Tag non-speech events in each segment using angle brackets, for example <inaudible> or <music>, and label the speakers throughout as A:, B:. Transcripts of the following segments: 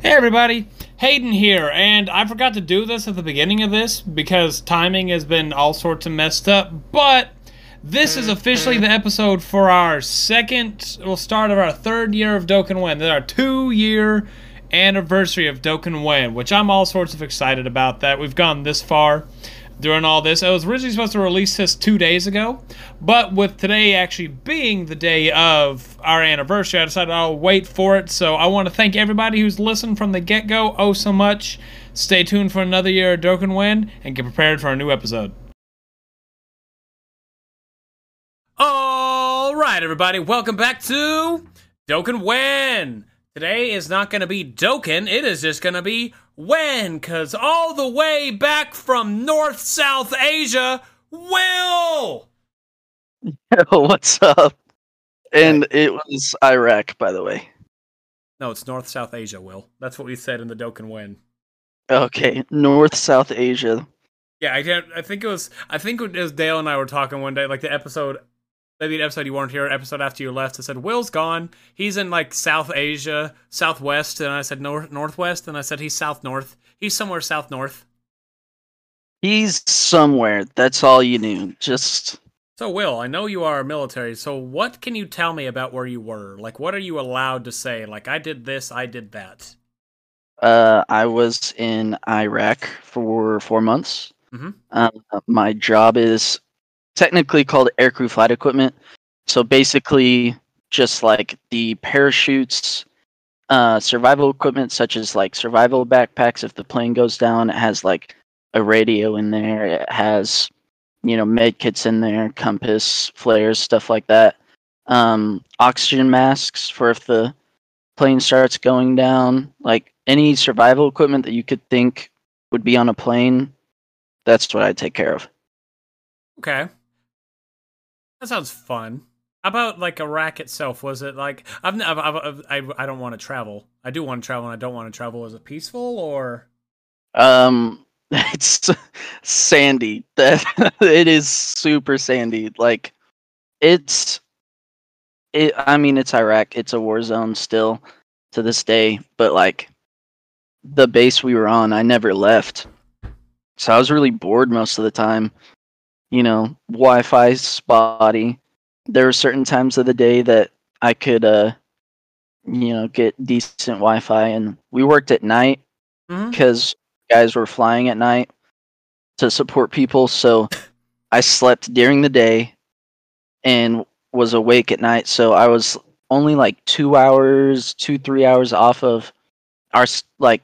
A: Hey everybody, Hayden here, and I forgot to do this at the beginning of this because timing has been all sorts of messed up, but this is officially the episode for our second, well, start of our third year of Dokkan When. This is our two year anniversary of Dokkan When, which I'm all sorts of excited about that. We've gone this far during all this. I was originally supposed to release this two days ago, but with today actually being the day of our anniversary, I decided I'll wait for it. So I want to thank everybody who's listened from the get go oh so much. Stay tuned for another year of Dokkan When and get prepared for a new episode. All right, everybody, welcome back to Dokkan When. Today is not going to be Dokkan, it is just going to be when, because all the way back from North South Asia, Will!
B: Yo, <laughs> what's up? And it was Iraq, by the way.
A: No, it's North South Asia, Will. That's what we said in the Dokkan When.
B: Okay, North South Asia.
A: Yeah, I can't. I think it was. I think it was Dale and I were talking one day, like the episode, maybe an episode you weren't here, episode after you left. I said Will's gone. He's in like South Asia, Southwest, and I said North Northwest, and I said he's South North. He's somewhere South North.
B: He's somewhere. That's all you knew. Just
A: So, Will, I know you are military. So, what can you tell me about where you were? Like, what are you allowed to say? Like, I did this, I did that.
B: uh, I was in Iraq for four months.
A: Mm-hmm.
B: Uh, my job is technically called aircrew flight equipment. So basically, just like the parachutes, uh, survival equipment such as like survival backpacks. If the plane goes down, it has like a radio in there. It has, you know, med kits in there, compass, flares, stuff like that. Um, oxygen masks for if the plane starts going down. Like any survival equipment that you could think would be on a plane, that's what I take care of.
A: Okay. That sounds fun. How about like Iraq itself? Was it like I've, I've, I've, I've I I don't want to travel. I do want to travel, and I don't want to travel. Is it peaceful or?
B: Um, <laughs> it's sandy. That <laughs> it is super sandy. Like it's it. I mean, it's Iraq. It's a war zone still to this day. But like the base we were on, I never left. So I was really bored most of the time. You know, Wi-Fi spotty. There were certain times of the day that I could, uh, you know, get decent Wi-Fi, and we worked at night because guys were flying at night to support people. So I slept during the day and was awake at night. So I was only like two hours, two three hours off of our like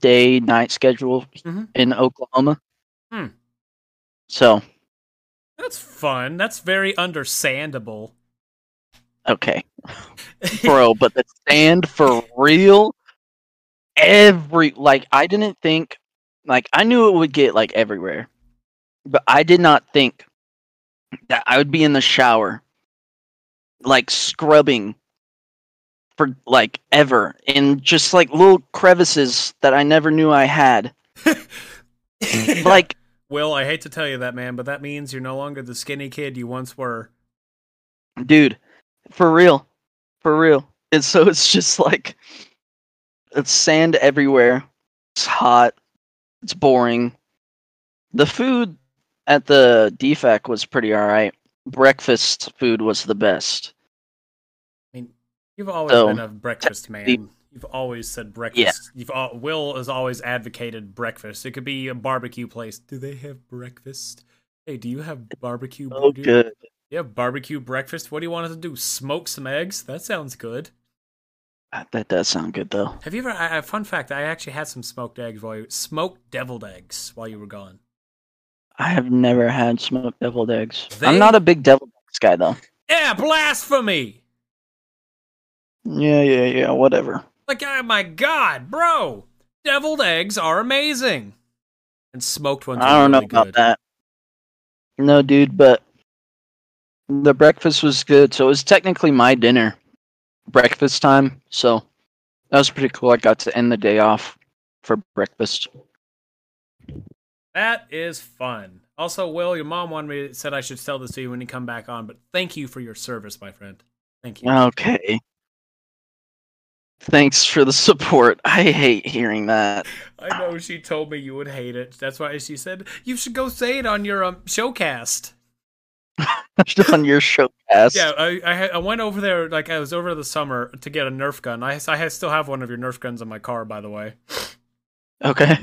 B: day night schedule
A: Mhm.
B: in Oklahoma.
A: Hmm.
B: So
A: That's fun. That's very understandable.
B: okay, <laughs> bro, but the sand for real. Every like I didn't think like I knew it would get like everywhere, but I did not think that I would be in the shower, like scrubbing for like ever in just like little crevices that I never knew I had. <laughs> Like
A: Will, I hate to tell you that, man, but that means you're no longer the skinny kid you once were.
B: dude for real. For real. And so <laughs> it's just like it's sand everywhere. It's hot. It's boring. The food at the DFAC was pretty all right breakfast food was the best.
A: I mean, you've always
B: So,
A: been a breakfast man. You've always said breakfast. You've al- Will has always advocated breakfast. It could be a barbecue place. Do they have breakfast? Hey, do you have barbecue?
B: oh good
A: You have barbecue breakfast. What do you want us to do? Smoke some eggs? That sounds good.
B: that does sound good though
A: Have you ever? I- fun fact: I actually had some smoked eggs while you smoked deviled eggs while you were gone.
B: i have never had smoked deviled eggs
A: They-
B: i'm not a big deviled eggs guy though
A: Yeah, blasphemy!
B: yeah yeah yeah whatever
A: Like, oh my god, bro! Deviled eggs are amazing, and smoked ones.
B: i don't know
A: really
B: about
A: good.
B: that no dude but the breakfast was good so it was technically my dinner breakfast time so that was pretty cool i got to end the day off for breakfast
A: That is fun. Also, Will, your mom wanted me said I should tell this to you when you come back on, but thank you for your service, my friend. Thank you.
B: Okay. Thanks for the support. I hate hearing that.
A: I know she told me you would hate it. That's why she said you should go say it on your um, showcast. <laughs>
B: on your showcast.
A: Yeah, I, I I went over there like I was over the summer to get a Nerf gun. I I still have one of your Nerf guns in my car, by the way.
B: Okay.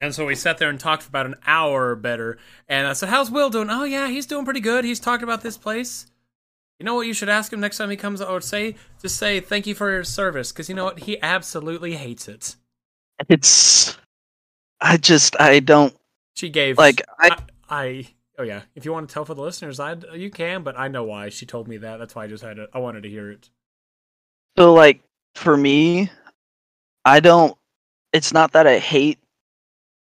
A: And so we sat there and talked for about an hour or better. And I said, "How's Will doing?" Oh yeah, he's doing pretty good. He's talking about this place. You know what you should ask him next time he comes or say just say thank you for your service because you know what he absolutely hates it.
B: It's I just I don't
A: She gave
B: like I,
A: I, I oh yeah. If you want to tell for the listeners, I uh, you can, but I know why she told me that. That's why I just had it. I wanted to hear it.
B: so like for me, I don't it's not that I hate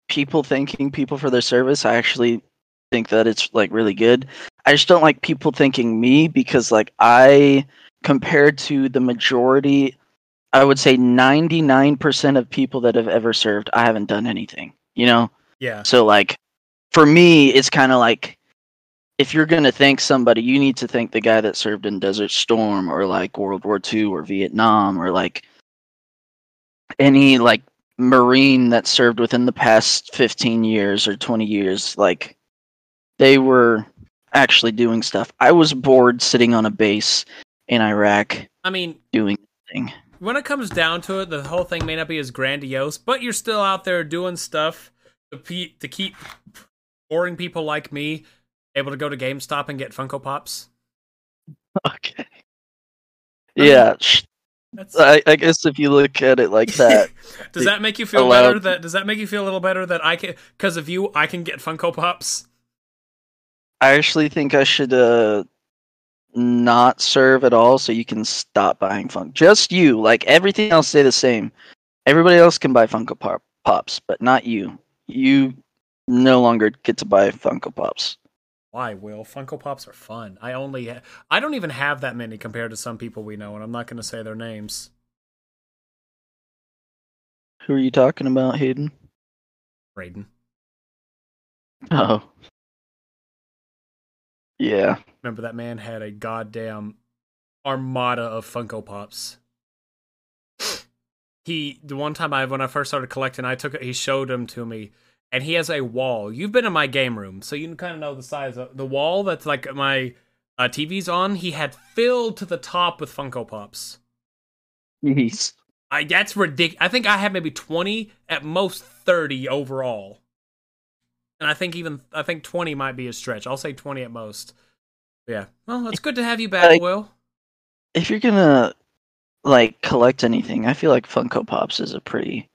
B: people thanking people for their service. I actually think that it's like really good. I just don't like people thinking me because like I compared to the majority I would say 99% of people that have ever served, I haven't done anything, you know?
A: Yeah.
B: So like for me it's kind of like if you're going to thank somebody, you need to thank the guy that served in Desert Storm or like World War II or Vietnam or like any like marine that served within the past 15 years or 20 years like they were actually doing stuff. I was bored sitting on a base in Iraq
A: I mean,
B: doing nothing.
A: when it comes down to it, the whole thing may not be as grandiose, but you're still out there doing stuff to, pe- to keep boring people like me able to go to GameStop and get Funko Pops.
B: Okay.
A: I
B: Yeah, I, I guess if you look at it like <laughs> that,
A: does that make you feel
B: allowed-
A: better? That does that make you feel a little better that I can because of you I can get Funko Pops?
B: I actually think I should uh not serve at all so you can stop buying funk. Just you. Like everything else stay the same. Everybody else can buy Funko Pop Pops, but not you. You no longer get to buy Funko Pops.
A: Why, Will? Funko Pops are fun. I only ha- I don't even have that many compared to some people we know, and I'm not going to say their names.
B: Who are you talking about, Hayden?
A: Raiden.
B: Oh. Yeah.
A: Remember that man had a goddamn armada of Funko Pops. <sighs> He the one time I when I first started collecting, I took it. He showed them to me, and he has a wall. You've been in my game room, so you kind of know the size of the wall that's like my uh, TV's on. He had filled to the top with Funko Pops.
B: Jeez.
A: I that's ridiculous. I think I have maybe twenty at most thirty overall, and I think even I think twenty might be a stretch. I'll say twenty at most. Yeah. Well, it's good to have you back,
B: Like-
A: Will.
B: If you're gonna like collect anything, I feel like Funko Pops is a pretty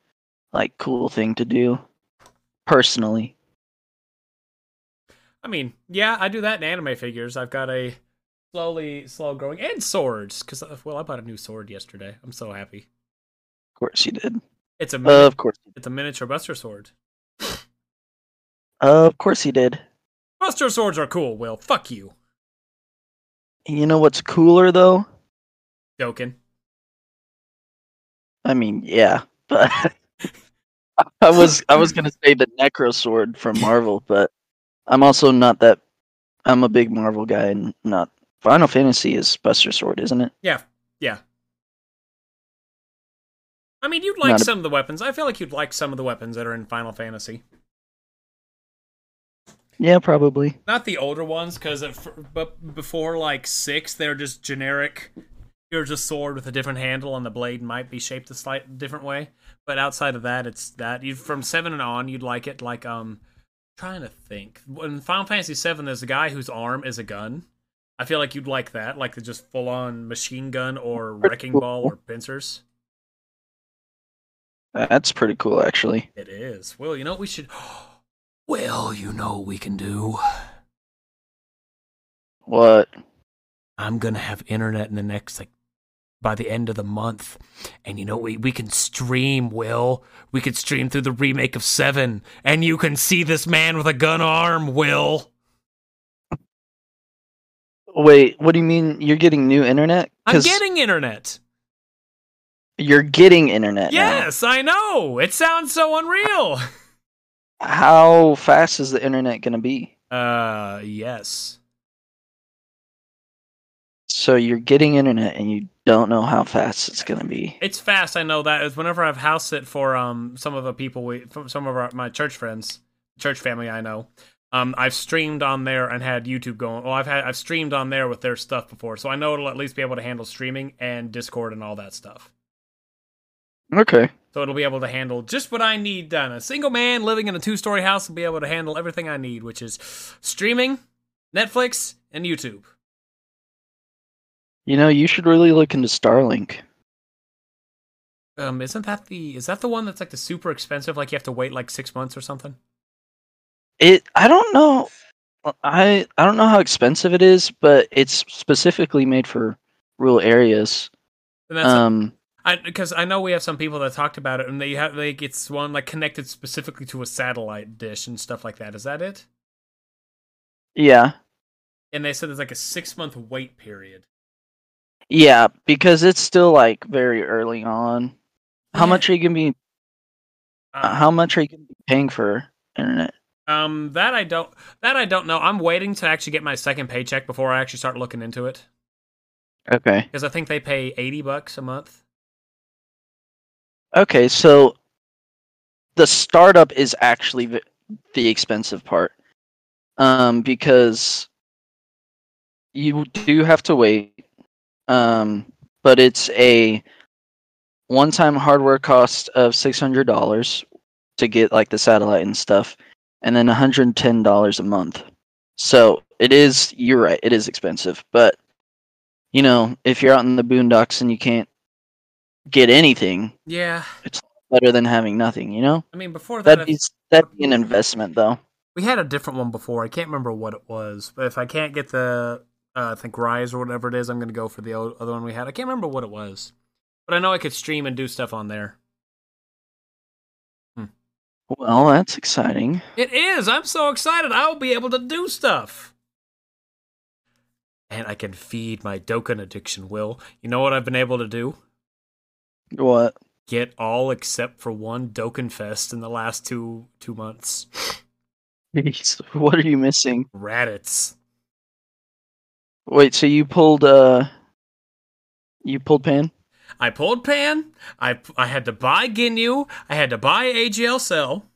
B: like cool thing to do. Personally.
A: I mean, yeah, I do that in anime figures. I've got a slowly, slow growing, and swords. Because uh, well, I bought a new sword yesterday. I'm so happy.
B: Of course you did.
A: It's a mini-
B: of course.
A: it's a miniature Buster sword.
B: Of course he did.
A: Buster swords are cool. Will, fuck you,
B: You know what's cooler though?
A: joking.
B: I mean, yeah, but <laughs> I was I was gonna say the Necro Sword from Marvel, but I'm also not that. I'm a big Marvel guy, and not Final Fantasy is Buster Sword, isn't it?
A: Yeah, yeah. I mean, you'd like
B: Not a-
A: some of the weapons. I feel like you'd like some of the weapons that are in Final Fantasy.
B: Yeah, probably.
A: Not the older ones, because but before like six, they're just generic. You're just sword with a different handle, and the blade might be shaped a slight different way. But outside of that, it's that. You from seven and on, you'd like it like um. Trying to think. In Final Fantasy Seven, there's a guy whose arm is a gun. I feel like you'd like that, like the just full on machine gun or
B: Pretty
A: wrecking
B: cool.
A: ball or pincers.
B: That's pretty cool, actually.
A: It is. Well, you know what we should. Well, you know what we can do.
B: What?
A: I'm gonna have internet in the next like by the end of the month, and you know we we can stream. Will we could stream through the remake of Seven, and you can see this man with a gun arm. Will
B: Wait, what do you mean? You're getting new internet?
A: I'm getting internet?
B: You're getting internet. now.
A: Yes, I know. It sounds so unreal. <laughs>
B: How fast is the internet gonna be?
A: Uh, yes.
B: So you're getting internet, and you don't know how fast it's gonna be.
A: It's fast. I know that. Is whenever I've house sit for um some of the people we from some of our, my church friends, church family I know. Um, I've streamed on there and had YouTube going. Well, I've had I've streamed on there with their stuff before, so I know it'll at least be able to handle streaming and Discord and all that stuff.
B: Okay.
A: So it'll be able to handle just what I need done. A single man living in a two story house will be able to handle everything I need, which is streaming, Netflix, and YouTube.
B: You know, you should really look into Starlink.
A: Um, isn't that the is that the one that's like the super expensive? Like you have to wait like six months or something?
B: It I don't know I I don't know how expensive it is, but it's specifically made for rural areas.
A: And that's
B: Um
A: because I know we have some people that talked about it, and they have like it's one like connected specifically to a satellite dish and stuff like that. Is that it?
B: yeah.
A: And they said there's like a six month wait period.
B: Yeah, because it's still like very early on. How much are you gonna be
A: Uh,
B: how much are you gonna be paying for internet?
A: Um, that I don't that I don't know. I'm waiting to actually get my second paycheck before I actually start looking into it
B: Okay.
A: because I think they pay eighty bucks a month.
B: Okay, so the startup is actually the, expensive part. Um, because you do have to wait. Um, but it's a one-time hardware cost of six hundred dollars to get like the satellite and stuff, and then one hundred and ten dollars a month. So it is. You're right. It is expensive, but you know, if you're out in the boondocks and you can't get anything,
A: Yeah, It's
B: better than having nothing, you know?
A: I mean before that
B: That'd be that'd be an investment though.
A: we had a different one before. I can't remember what it was, but if I can't get the uh, I think Rise or whatever it is, I'm gonna go for the other one we had. I can't remember what it was, but I know I could stream and do stuff on there.
B: Well, that's exciting.
A: It is. I'm so excited. I'll be able to do stuff. And I can feed my Dokkan addiction, Will. You know what I've been able to do?
B: What?
A: Get all except for one Dokkan Fest in the last two two months.
B: Jeez, <laughs> What are you missing?
A: Raditz.
B: Wait, so you pulled uh you pulled pan?
A: I pulled Pan. I I had to buy Ginyu. I had to buy AGL Cell.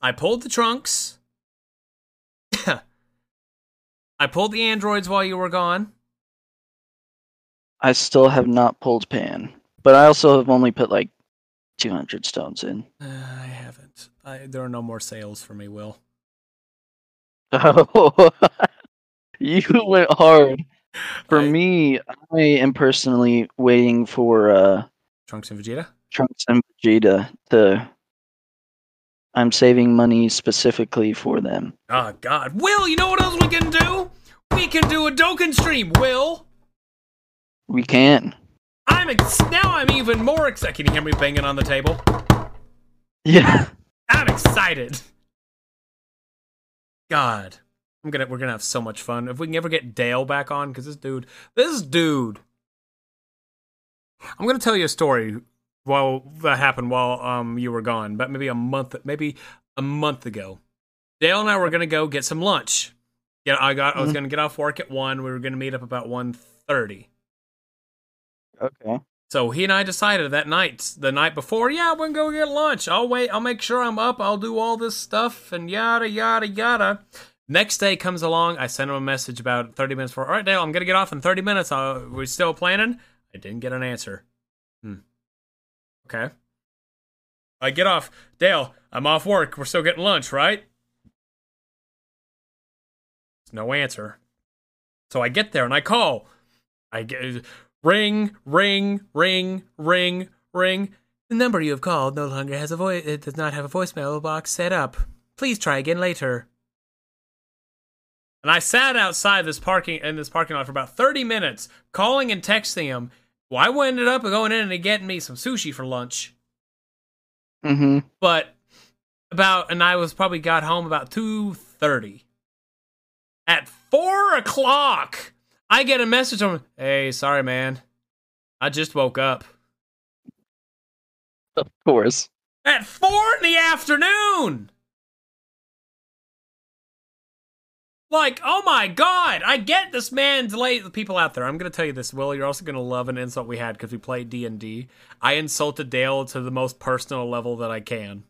A: I pulled the trunks. <coughs> I pulled the androids while you were gone.
B: I still have not pulled pan. But I also have only put like 200 stones in.
A: Uh, I haven't. I, there are no more sales for me, Will.
B: Oh, <laughs> you went hard. For
A: I-
B: me, I am personally waiting for uh
A: Trunks and Vegeta.
B: Trunks and Vegeta to I'm saving money specifically for them.
A: Oh God, Will! You know what else we can do? We can do a Dokkan stream, Will.
B: We can.
A: I'm ex- now. I'm even more excited. Can you hear me banging on the table?
B: Yeah.
A: I'm excited. God, I'm gonna we're gonna have so much fun if we can ever get Dale back on because this dude, this dude. I'm gonna tell you a story while that happened while um you were gone, but maybe a month, maybe a month ago. Dale and I were gonna go get some lunch. Yeah, I got. I was
B: Mhm.
A: gonna get off work at one. We were gonna meet up about one thirty.
B: Okay.
A: So he and I decided that night, the night before, yeah, we're gonna go get lunch. I'll wait. I'll make sure I'm up. I'll do all this stuff and yada yada yada. Next day comes along. I send him a message about 30 minutes before. All right, Dale, I'm gonna get off in 30 minutes. Uh, we still planning? I didn't get an answer. Hmm. Okay. I get off. Dale, I'm off work. We're still getting lunch, right? No answer. So I get there and I call. I get ring, ring, ring, ring, ring. The number you have called no longer has a voice. It does not have a voicemail box set up. Please try again later. And I sat outside this parking in this parking lot for about thirty minutes, calling and texting him. Well, I ended up going in and getting me some sushi for lunch.
B: Mm-hmm.
A: But about and I was probably got home about two thirty. At four o'clock, I get a message from Hey, sorry man. I just woke up.
B: Of course.
A: At four in the afternoon. Like, oh my god, I get this man's late. The people out there, I'm gonna tell you this, Will. You're also gonna love an insult we had because we played D and D. I insulted Dale to the most personal level that I can.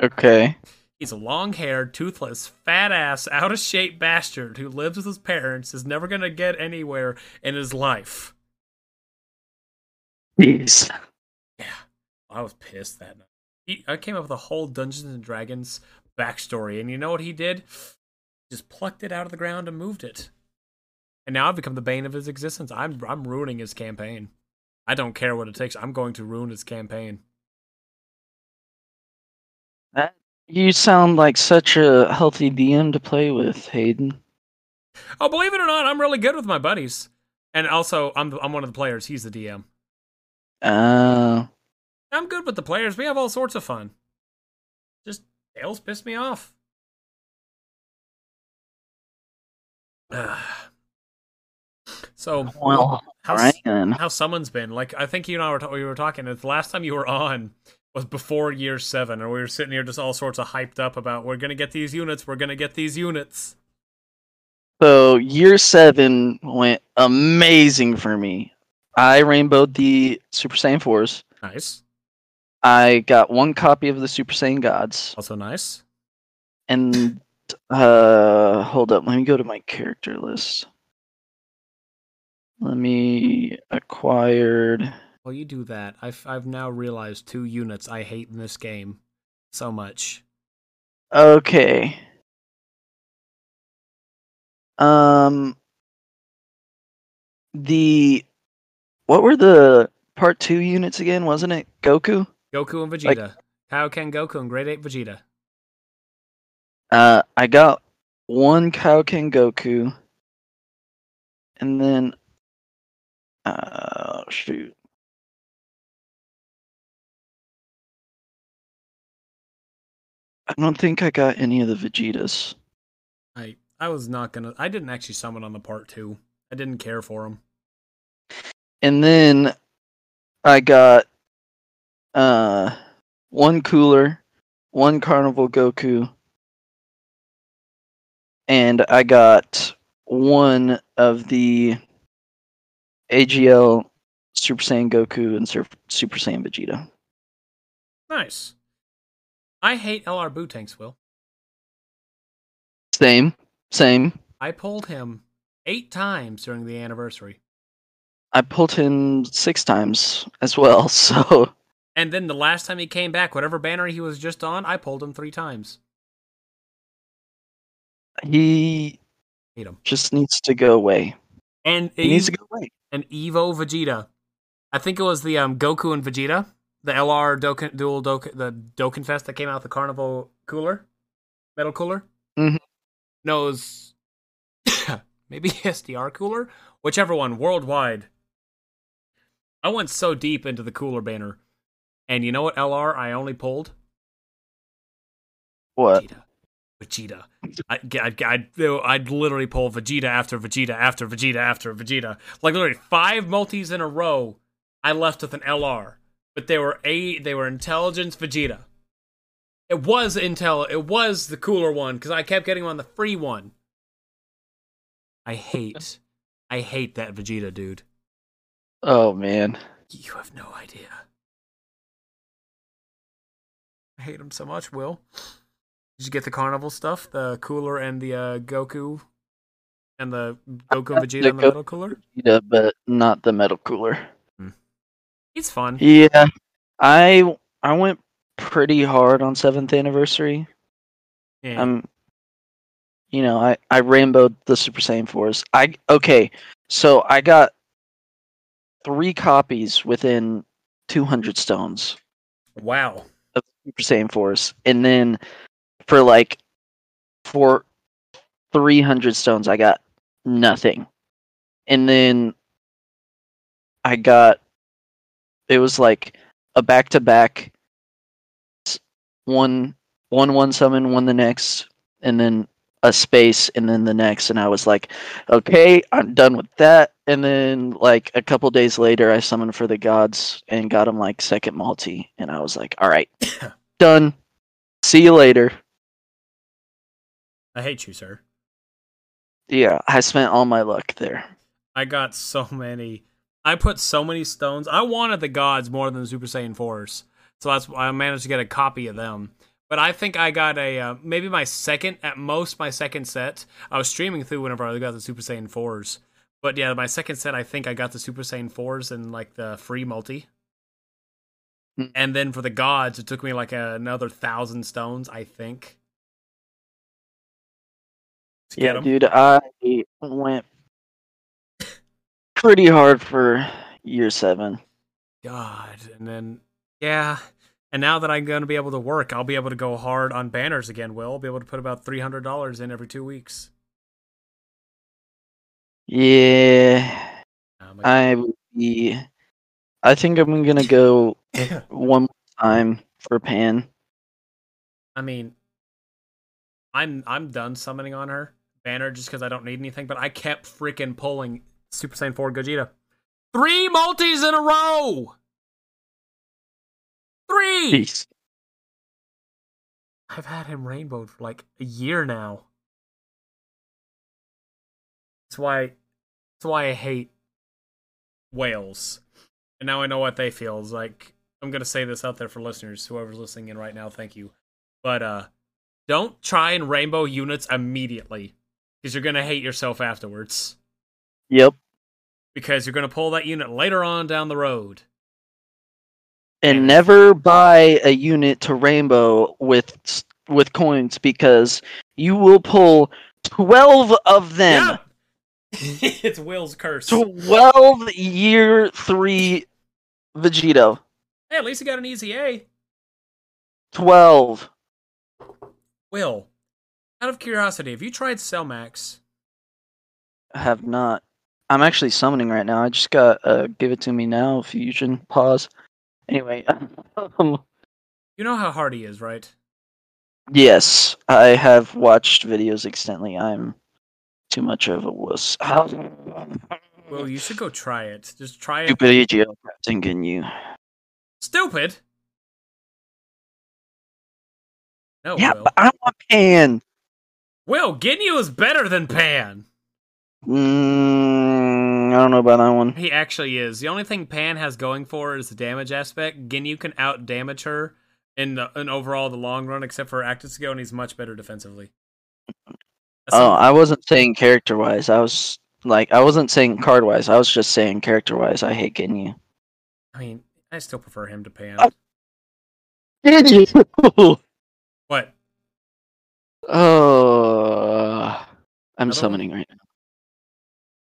B: Okay.
A: He's a long-haired, toothless, fat-ass, out-of-shape bastard who lives with his parents. Is never gonna get anywhere in his life.
B: Jeez.
A: Yeah, I was pissed that night. He, I came up with a whole Dungeons and Dragons backstory, and you know what he did? Just plucked it out of the ground and moved it. And now I've become the bane of his existence. I'm I'm ruining his campaign. I don't care what it takes. I'm going to ruin his campaign.
B: That you sound like such a healthy DM to play with, Hayden.
A: Oh, believe it or not, I'm really good with my buddies. And also, I'm the, I'm one of the players. He's the DM.
B: Uh
A: I'm good with the players. We have all sorts of fun. Just Dale's pissed me off. <sighs> so
B: well,
A: how's,
B: alright
A: how someone's been like i think you and i were, ta- we were talking the last time you were on was before year seven and we were sitting here just all sorts of hyped up about we're gonna get these units we're gonna get these units
B: So year seven went amazing for me. I rainbowed the Super Saiyan 4s.
A: nice
B: I got one copy of the Super Saiyan Gods.
A: also nice
B: And uh hold up, let me go to my character list. Let me acquired
A: well you do that i've, I've now realized two units i hate in this game so much
B: Okay. Um the what were the part 2 units again, wasn't it? Goku?
A: goku and vegeta Kaioken goku and great ape vegeta
B: Uh I got one Kaioken Goku and then uh shoot. I don't think I got any of the Vegetas.
A: i i was not gonna i didn't actually summon on the part two i didn't care for him
B: and then I got uh one cooler, one Carnival Goku, and I got one of the AGL Super Saiyan Goku and Super Saiyan Vegeta.
A: nice i hate lr boot tanks will
B: Same, same.
A: I pulled him eight times during the anniversary.
B: I pulled him six times as well, <laughs> so
A: And then the last time he came back, whatever banner he was just on, I pulled him three times.
B: he
A: Hate him.
B: just needs to go away.
A: And
B: He needs to go away.
A: an Evo Vegeta. I think it was the um, Goku and Vegeta, the LR Dokkan, dual Dokkan, the Fest that came out the Carnival cooler, metal cooler.
B: Mhm.
A: No, it was <coughs> maybe <laughs> SDR cooler, whichever one, worldwide. I went so deep into the cooler banner, and you know what LR I only pulled?
B: What?
A: Vegeta. Vegeta. I, I'd, I'd, I'd literally pull Vegeta after Vegeta after Vegeta after Vegeta. Like literally five multis in a row. I left with an LR, but they were a they were intelligence Vegeta. It was Intel. It was the cooler one because I kept getting on the free one. I hate, I hate that Vegeta dude.
B: Oh man.
A: You have no idea. I hate him so much, Will. Did you get the carnival stuff? The cooler and the uh, Goku and the Goku Vegeta
B: the
A: and the metal cooler?
B: Vegeta, but not the metal cooler.
A: It's fun.
B: Yeah, I I went pretty hard on seventh anniversary.
A: Yeah.
B: I'm, you know, I I rainbowed the Super Saiyan fours. I okay, so I got three copies within two hundred stones
A: wow.
B: of Super Saiyan fours, and then for like for three hundred stones, I got nothing, and then I got it was like a back to back one one one summon one the next and then a space and then the next and i was like okay i'm done with that and then like a couple days later i summoned for the gods and got him like second multi and i was like all right <coughs> done see you later
A: I hate you, sir.
B: Yeah, I spent all my luck there.
A: I got so many. I put so many stones. I wanted the gods more than the Super Saiyan 4s. So that's why I managed to get a copy of them. But I think I got a uh, maybe my second, at most my second set. I was streaming through whenever I got the Super Saiyan 4s. But yeah, my second set, I think I got the Super Saiyan 4s and like the free multi.
B: Hmm.
A: And then for the gods, it took me like another thousand stones, I think.
B: Yeah, dude, I went pretty hard for year seven.
A: God, and then yeah, and now that I'm going to be able to work, I'll be able to go hard on banners again. Will I'll be able to put about three hundred dollars in every two weeks.
B: Yeah,
A: Um,
B: I would be. I think I'm gonna go <coughs> one more time for Pan.
A: I mean, I'm I'm done summoning on her banner just because I don't need anything. But I kept freaking pulling Super Saiyan Four Gogeta, three multis in a row. Three.
B: Peace.
A: I've had him rainbowed for like a year now. That's why that's why I hate whales. And now I know what they feel. It's like I'm gonna say this out there for listeners, whoever's listening in right now, thank you. But uh don't try and rainbow units immediately. Because you're gonna hate yourself afterwards.
B: Yep.
A: Because you're gonna pull that unit later on down the road.
B: And never buy a unit to Rainbow with with coins because you will pull twelve of them.
A: Yeah. <laughs> it's Will's curse.
B: Twelve year three Vegito.
A: Hey, at least he got an EZA.
B: Twelve.
A: Will, out of curiosity, have you tried Cellmax?
B: I have not. I'm actually summoning right now. I just got uh give it to me now, fusion. Pause. Anyway, um,
A: You know how hard he is, right?
B: yes, I have watched videos extensively. I'm too much of a wuss. <laughs>
A: Well, you should go try it. Just try it.
B: Stupid AGL you.
A: Stupid. No,
B: Yeah,
A: Will.
B: but I want Pan.
A: Will, Ginyu is better than Pan.
B: Mm, I don't know about that one.
A: He actually is. The only thing Pan has going for her is the damage aspect. Ginyu can out damage her in the in overall the long run, except for Actus Go, and he's much better defensively.
B: Oh, I wasn't saying character wise. I was like, I wasn't saying card wise. I was just saying character wise. I hate getting you.
A: I mean, I still prefer him to Pan.
B: Did you?
A: What? <laughs>
B: Oh, I'm
A: Another
B: summoning right now.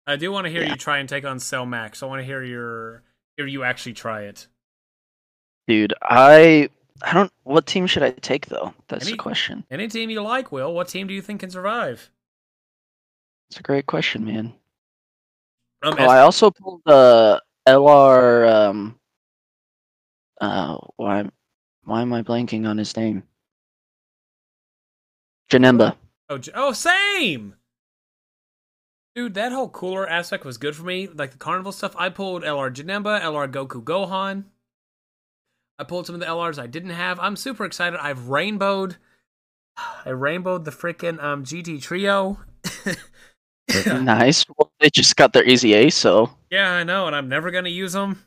A: I do want to hear
B: Yeah.
A: you try and take on Cell Max. I want to hear your hear you actually try it.
B: Dude, I I don't. What team should I take though? That's
A: Any-
B: the question.
A: Any team you like, Will. What team do you think can survive?
B: It's a great question, man.
A: Um,
B: Oh, I also pulled the LR. Um. Uh, why? Why am I blanking on his name? Janemba.
A: Oh, oh, same. Dude, that whole cooler aspect was good for me. Like the carnival stuff, I pulled LR Janemba, LR Goku Gohan. I pulled some of the LRs I didn't have. I'm super excited. I've rainbowed. I rainbowed the freaking um, GT Trio. <laughs>
B: nice. Well, they just got their EZA, so
A: yeah, I know, and I'm never gonna use them.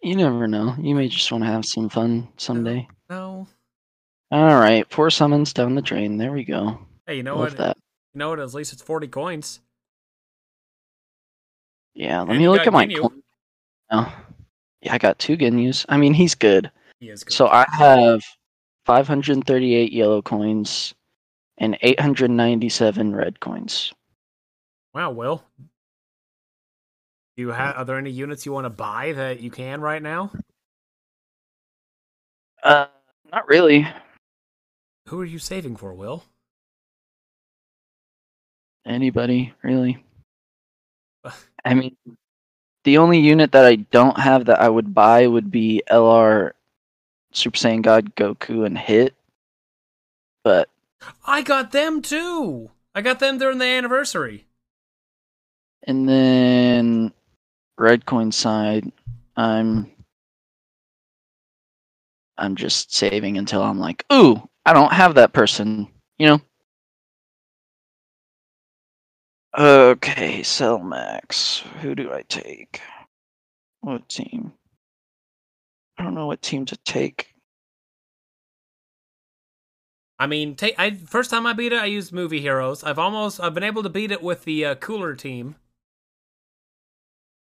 B: you never know. You may just want to have some fun someday.
A: No.
B: All right, four summons down the drain. There we go.
A: Hey, you know
B: Love
A: what?
B: that.
A: You know what? At least it's 40 coins.
B: Yeah, let
A: And
B: me look at my coin now. Yeah, I got two Ginyus. I mean, he's good.
A: He is good.
B: So I have 538 yellow coins and 897 red coins.
A: Wow, Will. Do you have? Are there any units you want to buy that you can right now?
B: Uh, not really.
A: Who are you saving for, Will?
B: Anybody, really. I mean, the only unit that I don't have that I would buy would be LR Super Saiyan God Goku and Hit. But
A: I got them too. I got them during the anniversary.
B: and then red coin side, I'm I'm just saving until I'm like, ooh, I don't have that person, you know. Okay, Cellmax. Who do I take? What team? I don't know what team to take.
A: I mean, ta- I first time I beat it, I used Movie Heroes. I've almost I've been able to beat it with the uh, cooler team.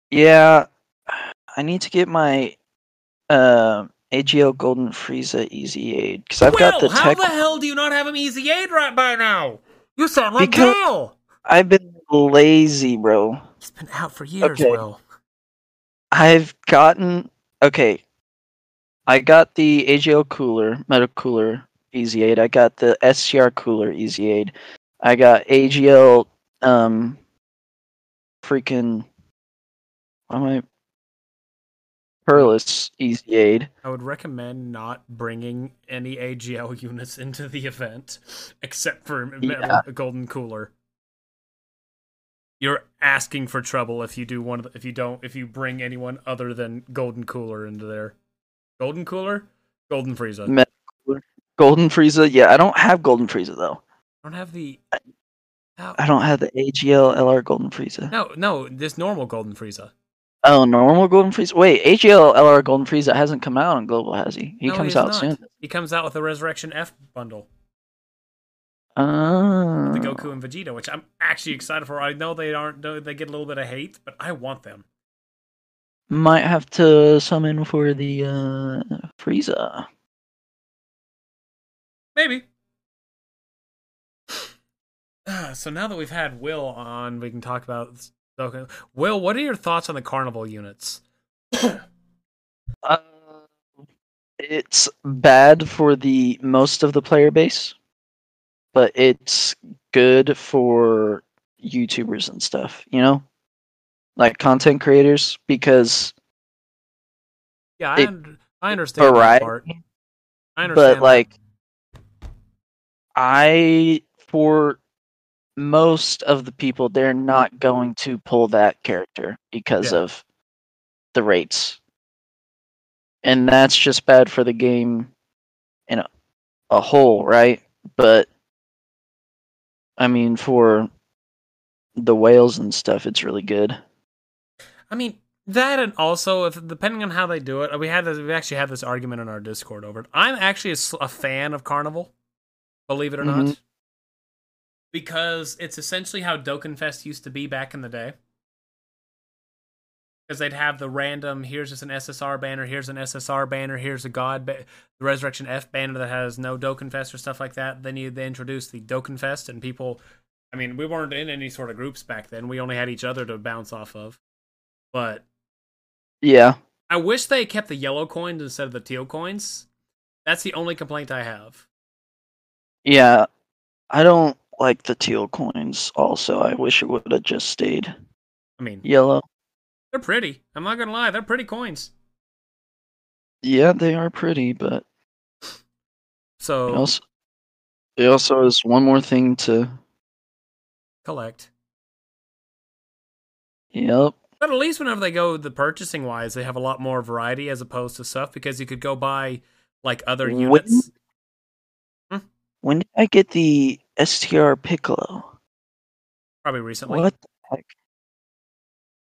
B: Yeah, I need to get my uh, AGL Golden Frieza EZA because I've got
A: Will,
B: the
A: how
B: tech.
A: the hell do you not have him EZA right by now? You sound like
B: Because-
A: Gale.
B: I've been lazy, bro.
A: He's been out for years,
B: Okay.
A: Will.
B: I've gotten okay. I got the AGL cooler, metal cooler, EZA. I got the SCR cooler, EZA. I got AGL, um, freaking. What am I? Perlis EZA.
A: I would recommend not bringing any AGL <laughs> units into the event, except for
B: Yeah.
A: a Golden Cooler. You're asking for trouble if you do one. Of the, if you don't, if you bring anyone other than Golden Cooler into there. Golden Cooler, Golden Frieza.
B: Golden Frieza. Yeah, I don't have Golden Frieza though.
A: I don't have the.
B: I don't have the AGL LR Golden Frieza.
A: no, no, this normal Golden Frieza.
B: Oh, normal Golden Frieza. Wait, AGL LR Golden Frieza hasn't come out on Global, has he? He
A: No,
B: comes
A: he's
B: out
A: not.
B: soon.
A: He comes out with the Resurrection F bundle,
B: Oh.
A: the Goku and Vegeta, which I'm actually excited for. I know they aren't. They get a little bit of hate, but I want them.
B: Might have to summon for the uh Frieza.
A: Maybe. Ah, so now that we've had Will on, we can talk about. Okay, Will, what are your thoughts on the carnival units? <coughs>
B: Uh, it's bad for the most of the player base, but it's good for YouTubers and stuff, you know? Like content creators because
A: Yeah, I, un- I understand that part. I understand.
B: But
A: that.
B: like I for most of the people they're not going to pull that character because
A: Yeah.
B: of the rates. And that's just bad for the game in a, a whole, right? But I mean for the whales and stuff it's really good.
A: I mean that, and also if depending on how they do it, we had this, we actually had this argument in our Discord over it. I'm actually a fan of Carnival, believe it or not,
B: Mhm.
A: because it's essentially how Dokkan Fest used to be back in the day. Because they'd have the random, here's just an SSR banner, here's an SSR banner, here's a God, ba- the Resurrection F banner that has no Dokkan Fest or stuff like that. Then you they introduced the Dokkan Fest, and people, I mean, we weren't in any sort of groups back then. We only had each other to bounce off of. But
B: Yeah.
A: I wish they kept the yellow coins instead of the teal coins. That's the only complaint I have.
B: Yeah. I don't like the teal coins also. I wish it would have just stayed
A: I mean,
B: yellow.
A: They're pretty. I'm not gonna lie, they're pretty coins.
B: Yeah, they are pretty, but
A: So
B: it also it also is one more thing to
A: collect.
B: Yep.
A: But at least whenever they go the purchasing wise, they have a lot more variety as opposed to stuff because you could go buy like other
B: When-
A: units. Hmm?
B: When did I get the STR Piccolo?
A: Probably recently.
B: What the heck?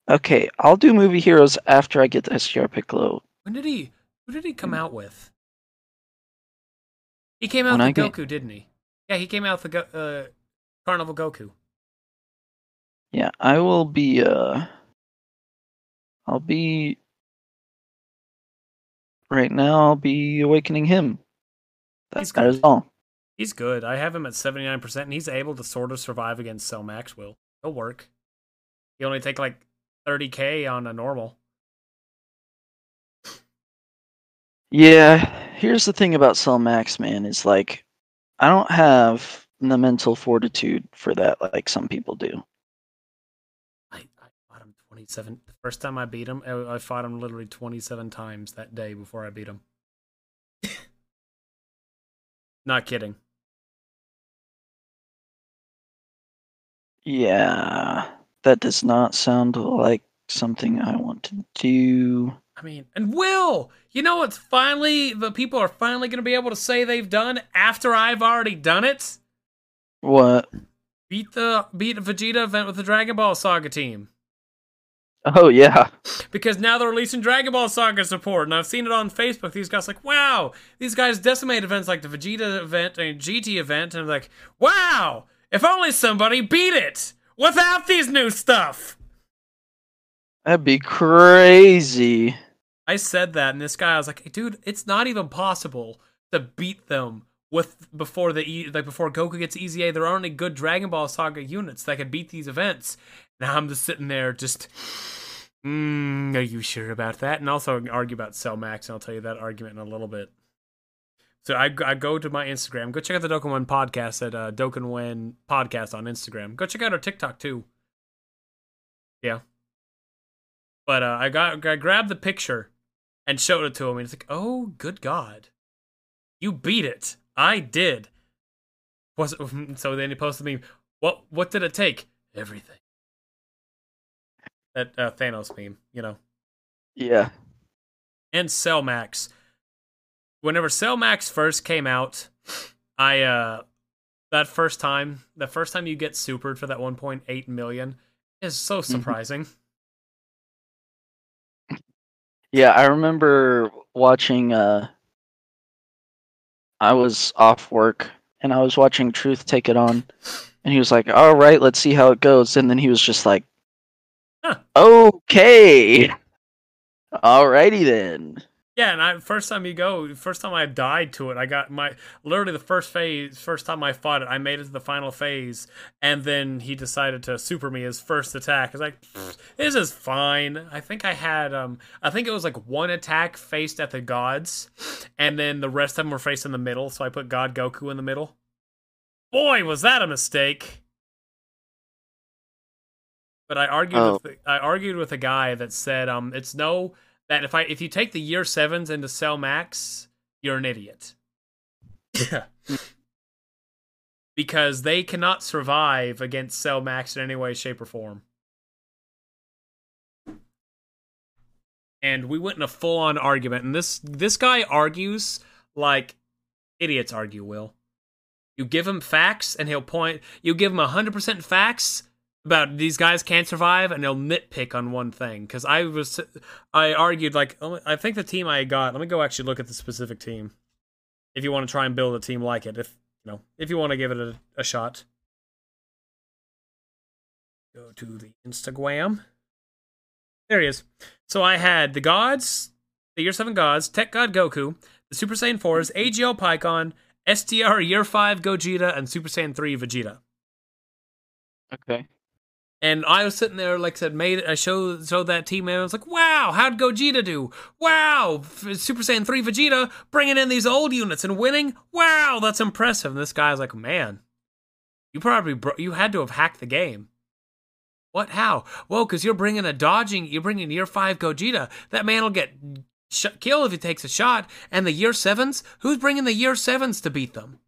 B: Okay, I'll do movie heroes after I get the STR Piccolo.
A: When did he? Who did he come out with? He came out
B: When
A: with
B: I
A: the
B: get-
A: Goku, didn't he? Yeah, he came out with the uh, Carnival Goku.
B: Yeah, I will be uh I'll be right now I'll be awakening him.
A: He's
B: That's that is all.
A: He's good. I have him at 79%, and he's able to sort of survive against Cell Maxwell. He'll work. He only take like 30k on a normal.
B: Yeah, here's the thing about Cell Max, man, is like I don't have the mental fortitude for that like some people do.
A: I, I fought him 27. The first time I beat him, I, I fought him literally 27 times that day before I beat him. <laughs> Not kidding.
B: Yeah, that does not sound like something I want to do.
A: I mean, and Will, you know what's finally, the people are finally going to be able to say they've done after I've already done it?
B: What?
A: beat the beat Vegeta event with the Dragon Ball Saga team.
B: Oh yeah.
A: Because now they're releasing Dragon Ball Saga support, and I've seen it on Facebook. These guys like, wow, these guys decimate events like the Vegeta event and GT event, and I'm like, wow, if only somebody beat it without these new stuff.
B: That'd be crazy.
A: I said that, and this guy I was like, dude, it's not even possible to beat them with before the e- like before Goku gets EZA. There aren't any good Dragon Ball Saga units that can beat these events. Now I'm just sitting there, just, mm, are you sure about that? And also argue about Cell Max, and I'll tell you that argument in a little bit. So I, I go to my Instagram. Go check out the One podcast at uh, One podcast on Instagram. Go check out our TikTok too. Yeah. But uh, I got I grabbed the picture and showed it to him, and he's like, "Oh, good God, you beat it! I did." Was it, <laughs> so then he posted me. What what did it take? Everything that uh, Thanos meme, you know.
B: Yeah.
A: And Cell Max. Whenever Cell Max first came out, I uh that first time, the first time you get supered for that 1.8 million is so
B: Mm-hmm.
A: surprising.
B: Yeah, I remember watching uh I was off work and I was watching Truth take it on and he was like, "All right, let's see how it goes." And then he was just like,
A: Huh.
B: "Okay. Alrighty then."
A: Yeah, and I first time you go, first time I died to it, I got my literally the first phase, first time I fought it, I made it to the final phase, and then he decided to super me his first attack. I was like, this is fine. I think I had um I think it was like one attack faced at the gods, and then the rest of them were faced in the middle, so I put God Goku in the middle. Boy, was that a mistake. But I argued
B: Oh.
A: with I argued with a guy that said um it's no that if I if you take the year sevens into Cell Max, you're an idiot. Yeah. <laughs> because they cannot survive against Cell Max in any way, shape, or form. And we went in a full on argument, and this this guy argues like idiots argue, Will. You give him facts and he'll point you give him hundred percent facts about these guys can't survive and they'll nitpick on one thing. Because i was i argued like oh, i think the team i got let me go actually look at the specific team. If you want to try and build a team like it if you know if you want to give it a, a shot. Go to the instagram. There he is. So i had the gods the year 7 gods tech god goku the super saiyan 4s agl pycon str year 5 gogeta and super saiyan 3 vegeta.
B: Okay.
A: And I was sitting there, like I said, made I showed showed that team, and I was like, "Wow, how'd Gogeta do? Wow, Super Saiyan three Vegeta bringing in these old units and winning. Wow, that's impressive." And this guy's like, "Man, you probably bro- you had to have hacked the game." What? How? Well, because you're bringing a dodging, you're bringing year five Gogeta. That man will get sh- killed if he takes a shot. And the year sevens, who's bringing the year sevens to beat them?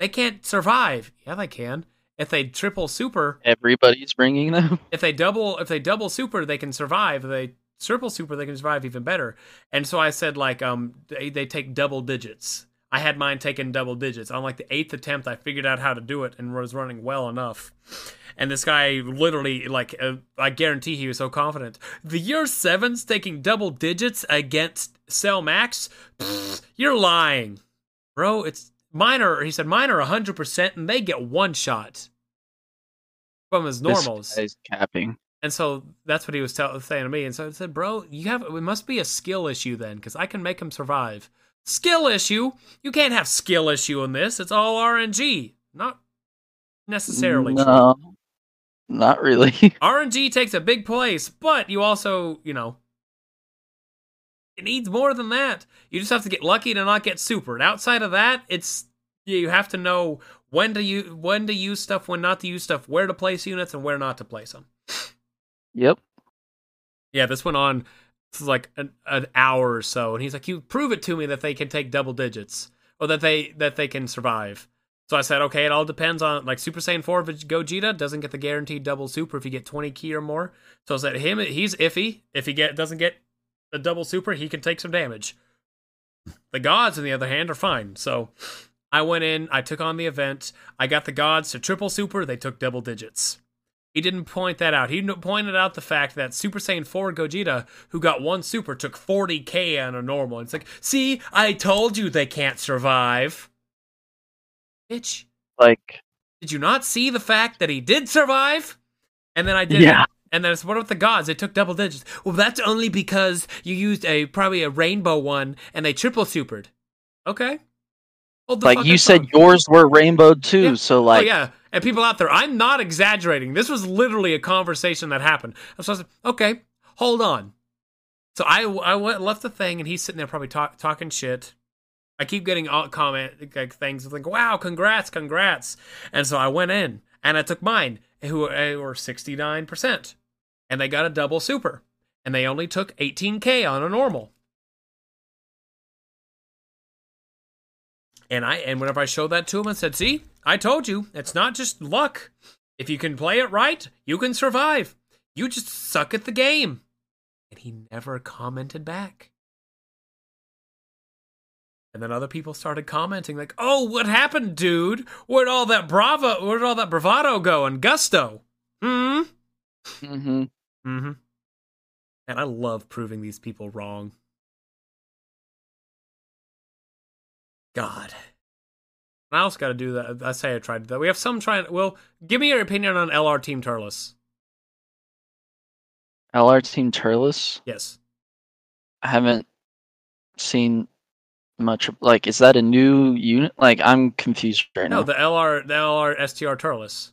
A: They can't survive. Yeah, they can. If they triple super,
B: Everybody's bringing them. <laughs>
A: if they double if they double super they can survive. If they triple super they can survive even better. And so i said like um they, they take double digits. I had mine taking double digits. On like the eighth attempt i figured out how to do it and was running well enough. And this guy literally like uh, i guarantee he was so confident. The year seven's taking double digits against cell max? Pfft, you're lying. Bro it's mine are he said mine are 100% and they get one shot from his normals
B: capping.
A: and so that's what he was tell- saying to me. And so I said, bro, you have it must be a skill issue then, because I can make him survive. Skill issue? You can't have skill issue in this. It's all RNG. Not necessarily true.
B: No. Not really. <laughs>
A: RNG takes a big place, but you also, you know, it needs more than that. You just have to get lucky to not get supered. Outside of that, it's you have to know when to use when to use stuff, when not to use stuff, where to place units, and where not to place them.
B: yep.
A: Yeah, this went on for like an, an hour or so, and he's like, "You prove it to me that they can take double digits, or that they that they can survive." So I said, "Okay, it all depends on like Super Saiyan Four Gogeta doesn't get the guaranteed double super if you get twenty key or more. So I said, him he's iffy. If he get doesn't get a double super, he can take some damage. The gods, on the other hand, are fine. So I went in, I took on the event, I got the gods to triple super, they took double digits. He didn't point that out. He pointed out the fact that Super Saiyan 4 Gogeta, who got one super, took 40k on a normal. It's like, see, I told you they can't survive. Bitch.
B: Like,
A: did you not see the fact that he did survive? And then I did.
B: Yeah.
A: And then it's what about the gods? They took double digits. Well, that's only because you used a probably a rainbow one and they triple supered. Okay.
B: Like you said, yours were rainbow too.
A: Yeah.
B: So oh, like,
A: oh, yeah. And people out there, I'm not exaggerating. This was literally a conversation that happened. I said, okay, hold on. So I I went, left the thing, and he's sitting there probably talk, talking shit. I keep getting all comment like things like, "Wow, congrats, congrats!" And so I went in and I took mine, who eh, were sixty nine percent, and they got a double super, and they only took eighteen k on a normal. And I and whenever I showed that to him, I said, "See, I told you, it's not just luck. If you can play it right, you can survive. You just suck at the game." And he never commented back. And then other people started commenting like, "Oh, what happened, dude? Where'd all that bravo? Where'd all that bravado go and gusto?" Hmm.
B: Mm-hmm.
A: Mm-hmm. And I love proving these people wrong. God. I also got to do that. I say I tried that. We have some trying. Well, give me your opinion on LR Team Turles.
B: LR Team Turles?
A: Yes.
B: I haven't seen much. Like, is that a new unit? Like, I'm confused right
A: no,
B: now.
A: No, the LR, the LR STR Turles.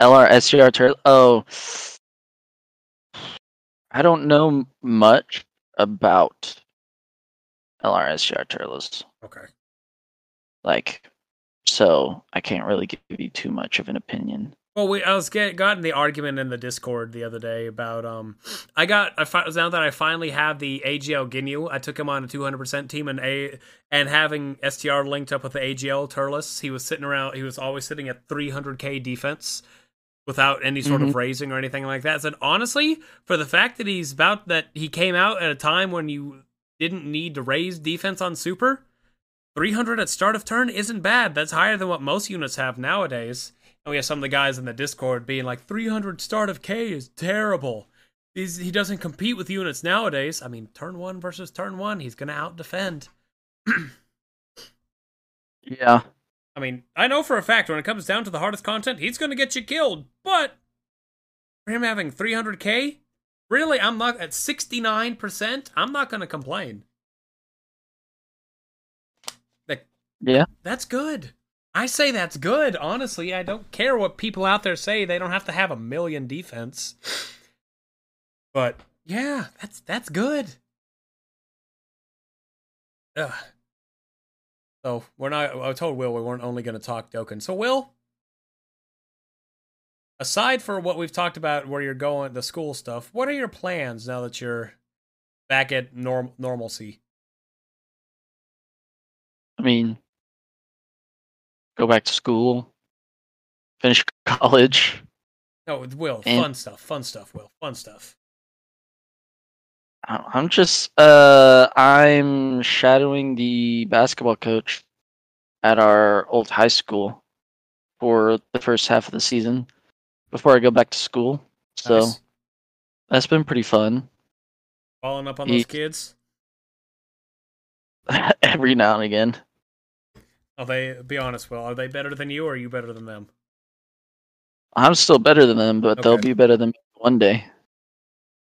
B: LR STR Turles. Oh, I don't know much about LR STR Turles.
A: Okay.
B: Like, so I can't really give you too much of an opinion.
A: Well, we I was get, got in the argument in the Discord the other day about um, I got I fi- now that I finally have the AGL Ginyu, I took him on a 200% team and a and having STR linked up with the AGL Turles, he was sitting around. He was always sitting at 300k defense without any sort mm-hmm. of raising or anything like that. Said honestly, for the fact that he's about that he came out at a time when you didn't need to raise defense on super. 300 at start of turn isn't bad. That's higher than what most units have nowadays. And we have some of the guys in the Discord being like, 300 start of K is terrible. He's, he doesn't compete with units nowadays. I mean, turn one versus turn one, he's going to out defend. <clears throat>
B: yeah.
A: I mean, I know for a fact when it comes down to the hardest content, he's going to get you killed. But for him having 300K, really, I'm not at 69%. I'm not going to complain.
B: Yeah.
A: That's good. I say that's good. Honestly, I don't care what people out there say. They don't have to have a million defense. But yeah, that's that's good. Ugh. So we're not. I told Will we weren't only going to talk Dokkan. So Will, aside for what we've talked about, where you're going, the school stuff, what are your plans now that you're back at norm normalcy?
B: I mean, go back to school, finish <laughs> college.
A: No, Will, and fun stuff, fun stuff, Will, fun stuff.
B: I'm just uh I'm shadowing the basketball coach at our old high school for the first half of the season before I go back to school. So nice. that's been pretty fun.
A: Following up on he, those kids? <laughs>
B: every now and again.
A: Are they? Be honest, Will. Are they better than you, or are you better than them?
B: I'm still better than them, but okay. they'll be better than me one day.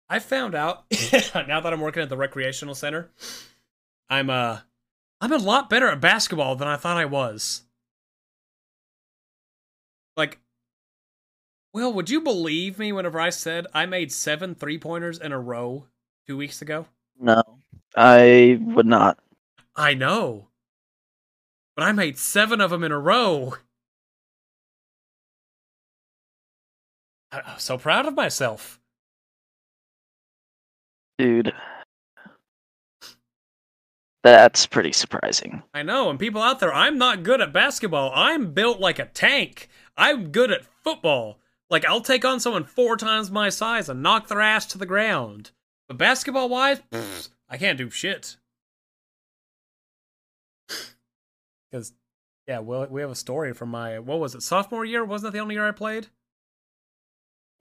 A: I found out <laughs> now that I'm working at the recreational center, I'm uh I'm a lot better at basketball than I thought I was. Like Will, would you believe me whenever I said I made seven three pointers in a row two weeks ago?
B: No. I would not.
A: I know but I made seven of them in a row. I'm so proud of myself.
B: Dude. That's pretty surprising.
A: I know, and people out there, I'm not good at basketball. I'm built like a tank. I'm good at football. Like, I'll take on someone four times my size and knock their ass to the ground. But basketball wise, I can't do shit. <laughs> Because Yeah, well, we have a story from my what was it sophomore year? Wasn't that the only year I played?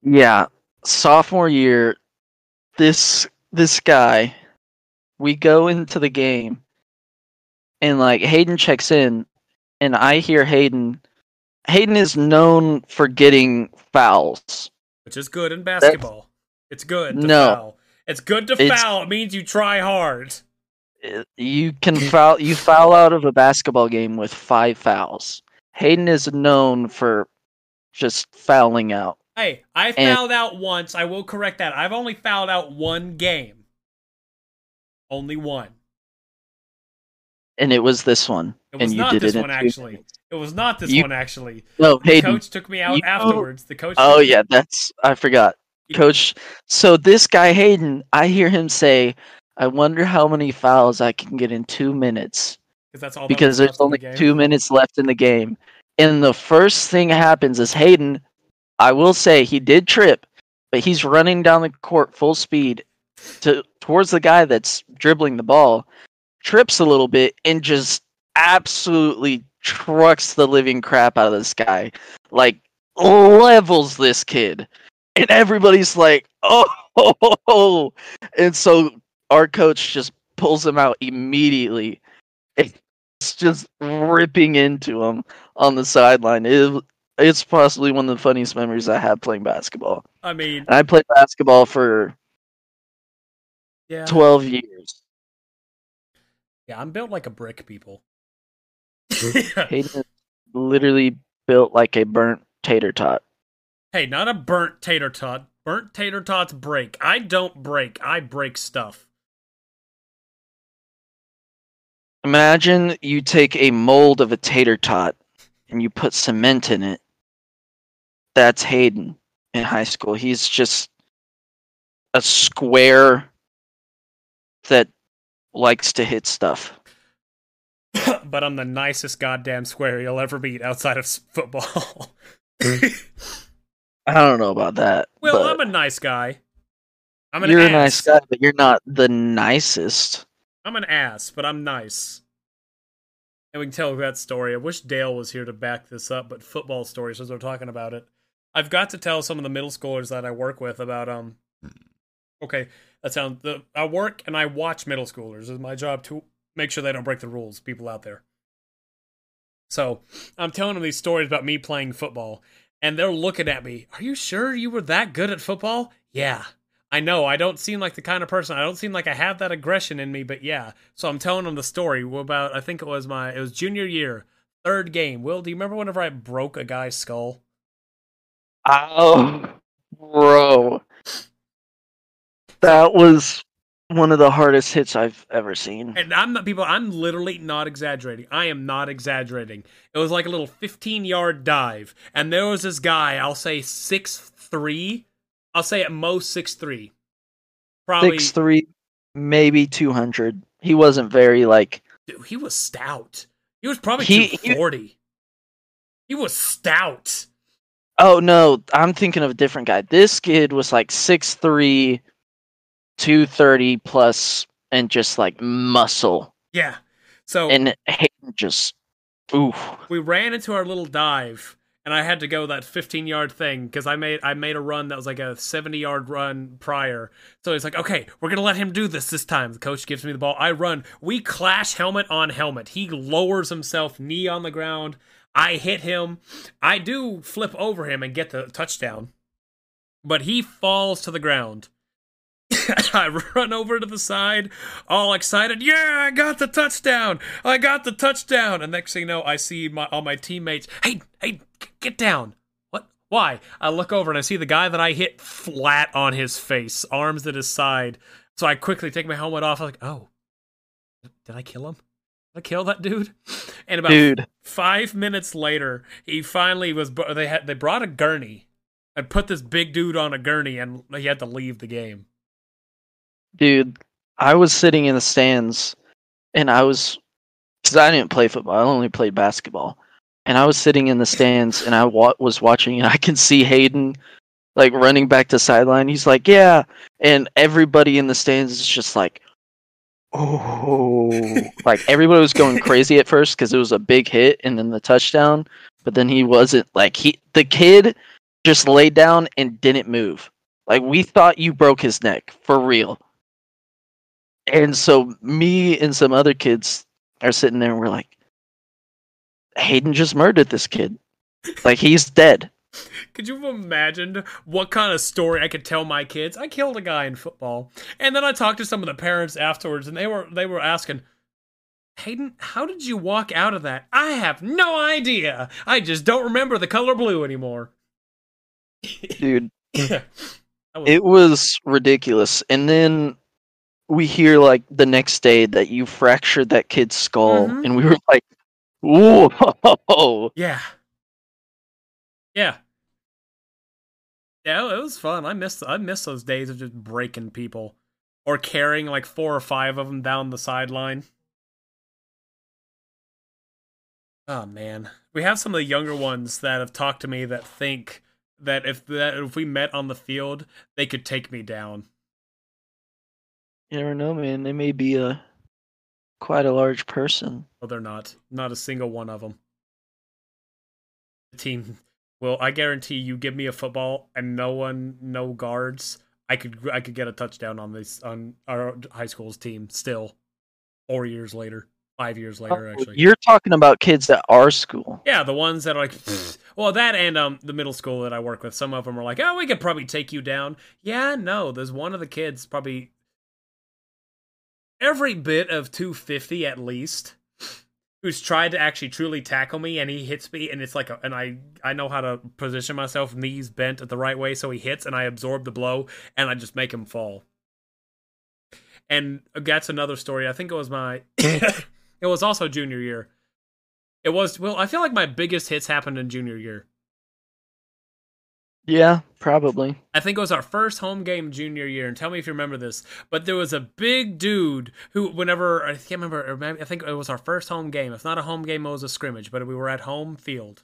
B: Yeah, sophomore year, this this guy, we go into the game, and like Hayden checks in, and I hear Hayden. Hayden is known for getting fouls.
A: Which is good in basketball. it's good to
B: No.
A: foul. It's good to
B: It's-
A: foul. It means you try hard.
B: Uh, You can foul. You foul out of a basketball game with five fouls. Hayden is known for just fouling out.
A: Hey, I
B: And-
A: fouled out once. I will correct that. I've only fouled out one game. Only one.
B: and it was this one.
A: It was
B: and
A: not this one, actually.
B: minutes.
A: It was not this
B: You-
A: one actually.
B: No,
A: The
B: Hayden.
A: coach took me out
B: you-
A: afterwards. The coach.
B: Oh yeah, that's I forgot. Coach. So this guy Hayden, I hear him say, "I wonder how many fouls I can get in two minutes
A: 'Cause that's all. that
B: because there's
A: in the
B: only two minutes left in the game." And the first thing happens is Hayden. I will say he did trip, but he's running down the court full speed to towards the guy that's dribbling the ball. Trips a little bit and just absolutely trucks the living crap out of this guy. Like levels this kid. And everybody's like, <laughs> oh, and so our coach just pulls him out immediately. It's just ripping into him on the sideline. It, it's possibly one of the funniest memories I have playing basketball.
A: I mean,
B: And I played basketball for
A: yeah,
B: 12 years.
A: yeah. I'm built like a brick, people. <laughs>
B: Hayden literally built like a burnt tater tot.
A: hey, not a burnt tater tot. Burnt tater tots break. I don't break. I break stuff.
B: Imagine you take a mold of a tater tot and you put cement in it. That's Hayden in high school. He's just a square that likes to hit stuff. <coughs>
A: but I'm the nicest goddamn square you'll ever meet outside of football. <laughs>
B: I don't know about that.
A: well, I'm a nice guy. I'm an
B: you're
A: ass.
B: a nice guy, but you're not the nicest.
A: I'm an ass, but I'm nice. And we can tell that story. I wish Dale was here to back this up, but football stories as we're talking about it. I've got to tell some of the middle schoolers that I work with about um okay, that sounds the I work and I watch middle schoolers. It's my job to make sure they don't break the rules, people out there. So I'm telling them these stories about me playing football, and they're looking at me. Are you sure you were that good at football? Yeah. I know I don't seem like the kind of person. I don't seem like I have that aggression in me, but yeah. So I'm telling them the story about. I think it was my. It was junior year, third game. Will, do you remember whenever I broke a guy's skull?
B: Oh, bro. That was one of the hardest hits I've ever seen.
A: And I'm not people. I'm literally not exaggerating. I am not exaggerating. It was like a little 15 yard dive, and there was this guy. I'll say six three. I'll say at most six three. Probably
B: Six three, maybe two hundred. He wasn't very like
A: Dude, he was stout. He was probably
B: He- he-
A: 240. He was stout.
B: Oh no, I'm thinking of a different guy. This kid was like 6'3, 230 plus and just like muscle.
A: Yeah. So
B: And Hayden just oof.
A: we ran into our little dive and I had to go that 15 yard thing because I made I made a run that was like a 70 yard run prior. So he's like, okay, we're gonna let him do this this time. The coach gives me the ball. I run. We clash helmet on helmet. He lowers himself, knee on the ground. I hit him. I do flip over him and get the touchdown, but he falls to the ground. <laughs> I run over to the side, all excited. Yeah, I got the touchdown! I got the touchdown! And next thing you know, I see my all my teammates. Hey, hey, get down! What? Why? I look over and I see the guy that I hit flat on his face, arms at his side. So I quickly take my helmet off. I'm like, oh, did I kill him? Did I kill that dude? <laughs> And about
B: Dude,
A: five minutes later, he finally was. They had they brought a gurney and put this big dude on a gurney, and he had to leave the game.
B: Dude, I was sitting in the stands and I was cuz I didn't play football. I only played basketball. And I was sitting in the stands and I wa- was watching and <laughs> I can see Hayden like running back to sideline. He's like, "Yeah." And everybody in the stands is just like, Oh, <laughs> like everybody was going crazy at first because it was a big hit and then the touchdown, but then he wasn't like he the kid just laid down and didn't move. Like we thought you broke his neck for real. And so me and some other kids are sitting there and we're like, Hayden just murdered this kid. Like he's dead.
A: Could you have imagined what kind of story I could tell my kids? I killed a guy in football, and then I talked to some of the parents afterwards, and they were they were asking, Hayden, how did you walk out of that? I have no idea. I just don't remember the color blue anymore.
B: Dude, <laughs>
A: was,
B: it was ridiculous. And then we hear like the next day that you fractured that kid's skull,
A: Mhm.
B: and we were like, "Whoa!"
A: yeah, yeah, yeah. It was fun. I miss I miss those days of just breaking people or carrying like four or five of them down the sideline. Oh man, we have some of the younger ones that have talked to me that think that if that if we met on the field, they could take me down.
B: You never know, man. They may be a quite a large person.
A: Well, they're not. Not a single one of them. The team. Well, I guarantee you, give me a football and no one, no guards. I could, I could get a touchdown on this on our high school's team. Still, four years later, five years later,
B: Oh,
A: actually.
B: You're talking about kids at our school.
A: Yeah, the ones that are like, <sniffs> well, that and um the middle school that I work with. Some of them are like, oh, we could probably take you down. Yeah, no, there's one of the kids probably every bit of 250 at least who's tried to actually truly tackle me and he hits me and it's like a, and I I know how to position myself knees bent at the right way so he hits and I absorb the blow and I just make him fall. And that's another story. I think it was my <coughs> it was also junior year. It was well, I feel like my biggest hits happened in junior year.
B: Yeah, probably.
A: I think it was our first home game junior year, and tell me if you remember this. But there was a big dude who, whenever I can't remember, or maybe, I think it was our first home game. If not a home game, it was a scrimmage, but we were at home field,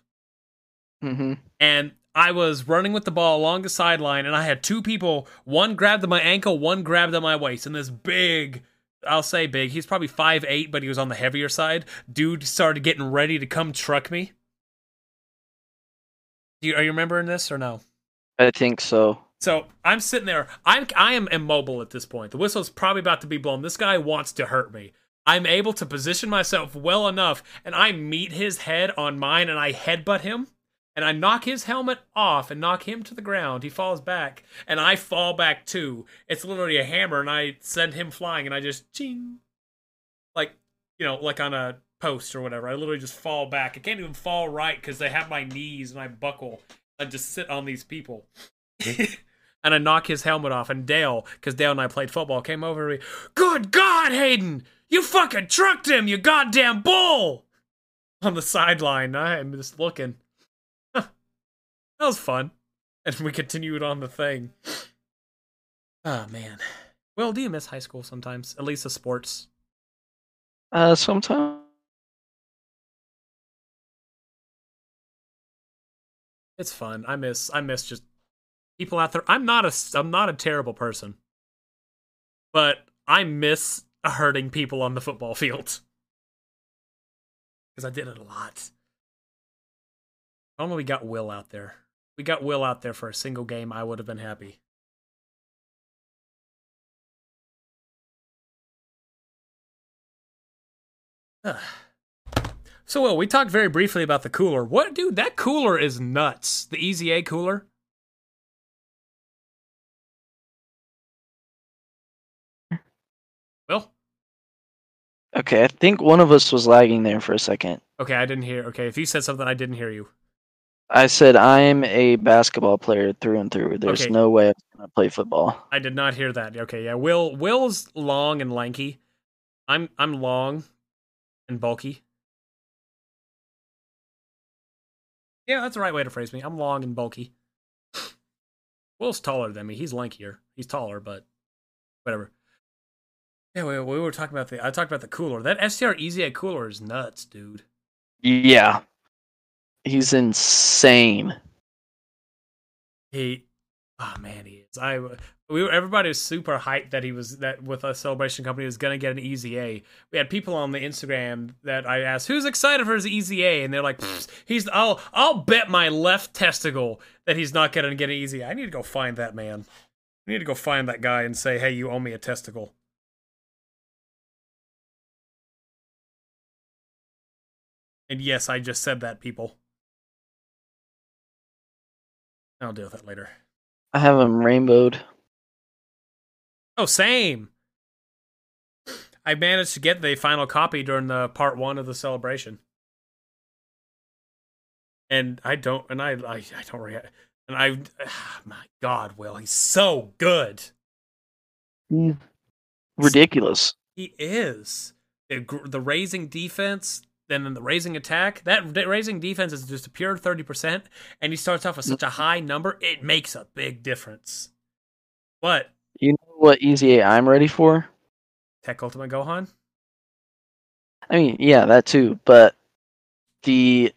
B: hmm
A: and I was running with the ball along the sideline, and I had two people. One grabbed at my ankle, one grabbed at my waist, and this big. I'll say big. He's probably five eight, but he was on the heavier side. Dude started getting ready to come truck me. Do you, are you remembering this or no?
B: I think so.
A: So I'm sitting there. I'm I am immobile at this point. The whistle's probably about to be blown. This guy wants to hurt me. I'm able to position myself well enough, and I meet his head on mine, and I headbutt him, and I knock his helmet off and knock him to the ground. He falls back, and I fall back too. It's literally a hammer, and I send him flying, and I just ching, like you know, like on a post or whatever. I literally just fall back. I can't even fall right because they have my knees, and I buckle. I just sit on these people. <laughs> and I knock his helmet off. And Dale, because Dale and I played football, came over to me. Good God, Hayden! You fucking trucked him, you goddamn bull! On the sideline, I'm just looking. <laughs> That was fun. And we continued on the thing. Oh, man. Well, do you miss high school sometimes? At least the sports.
B: Uh, sometimes.
A: It's fun. I miss. I miss just people out there. I'm not a. I'm not a terrible person, but I miss hurting people on the football field because I did it a lot. Don't. We got Will out there. We got Will out there for a single game. I would have been happy. <sighs> <sighs> So, Will, we talked very briefly about the cooler. What, dude? That cooler is nuts. The EZA cooler. Will?
B: Okay, I think one of us was lagging there for a second.
A: Okay, I didn't hear. Okay, if you said something, I didn't hear you.
B: I said I'm a basketball player through and through. There's
A: Okay.
B: no way I'm gonna play football.
A: I did not hear that. Okay, yeah. Will Will's long and lanky. I'm I'm long and bulky. Yeah, that's the right way to phrase me. I'm long and bulky. <sighs> Will's taller than me. He's lankier. He's taller, but whatever. Yeah, we, we were talking about the. I talked about the cooler. That STR EZA cooler is nuts, dude.
B: Yeah, he's insane.
A: He, Oh man, he is. I we were, everybody was super hyped that he was that with a celebration company was gonna get an EZA. We had people on the Instagram that I asked who's excited for his EZA, and they're like, he's I'll I'll bet my left testicle that he's not gonna get an EZA. I need to go find that man. I need to go find that guy and say, hey, you owe me a testicle. And yes, I just said that, people. I'll deal with that later.
B: I have them rainbowed.
A: Oh, same. I managed to get the final copy during the part one of the celebration, and I don't, and I, I, I don't, re- and I, <sighs> my God, Will, he's so good.
B: He's ridiculous.
A: He is the the raising defense, then the raising attack. That raising defense is just a pure thirty percent, and he starts off with such a high number. It makes a big difference. What
B: You know what easy I'm ready for?
A: Tech Ultimate Gohan?
B: I mean, yeah, that too, but the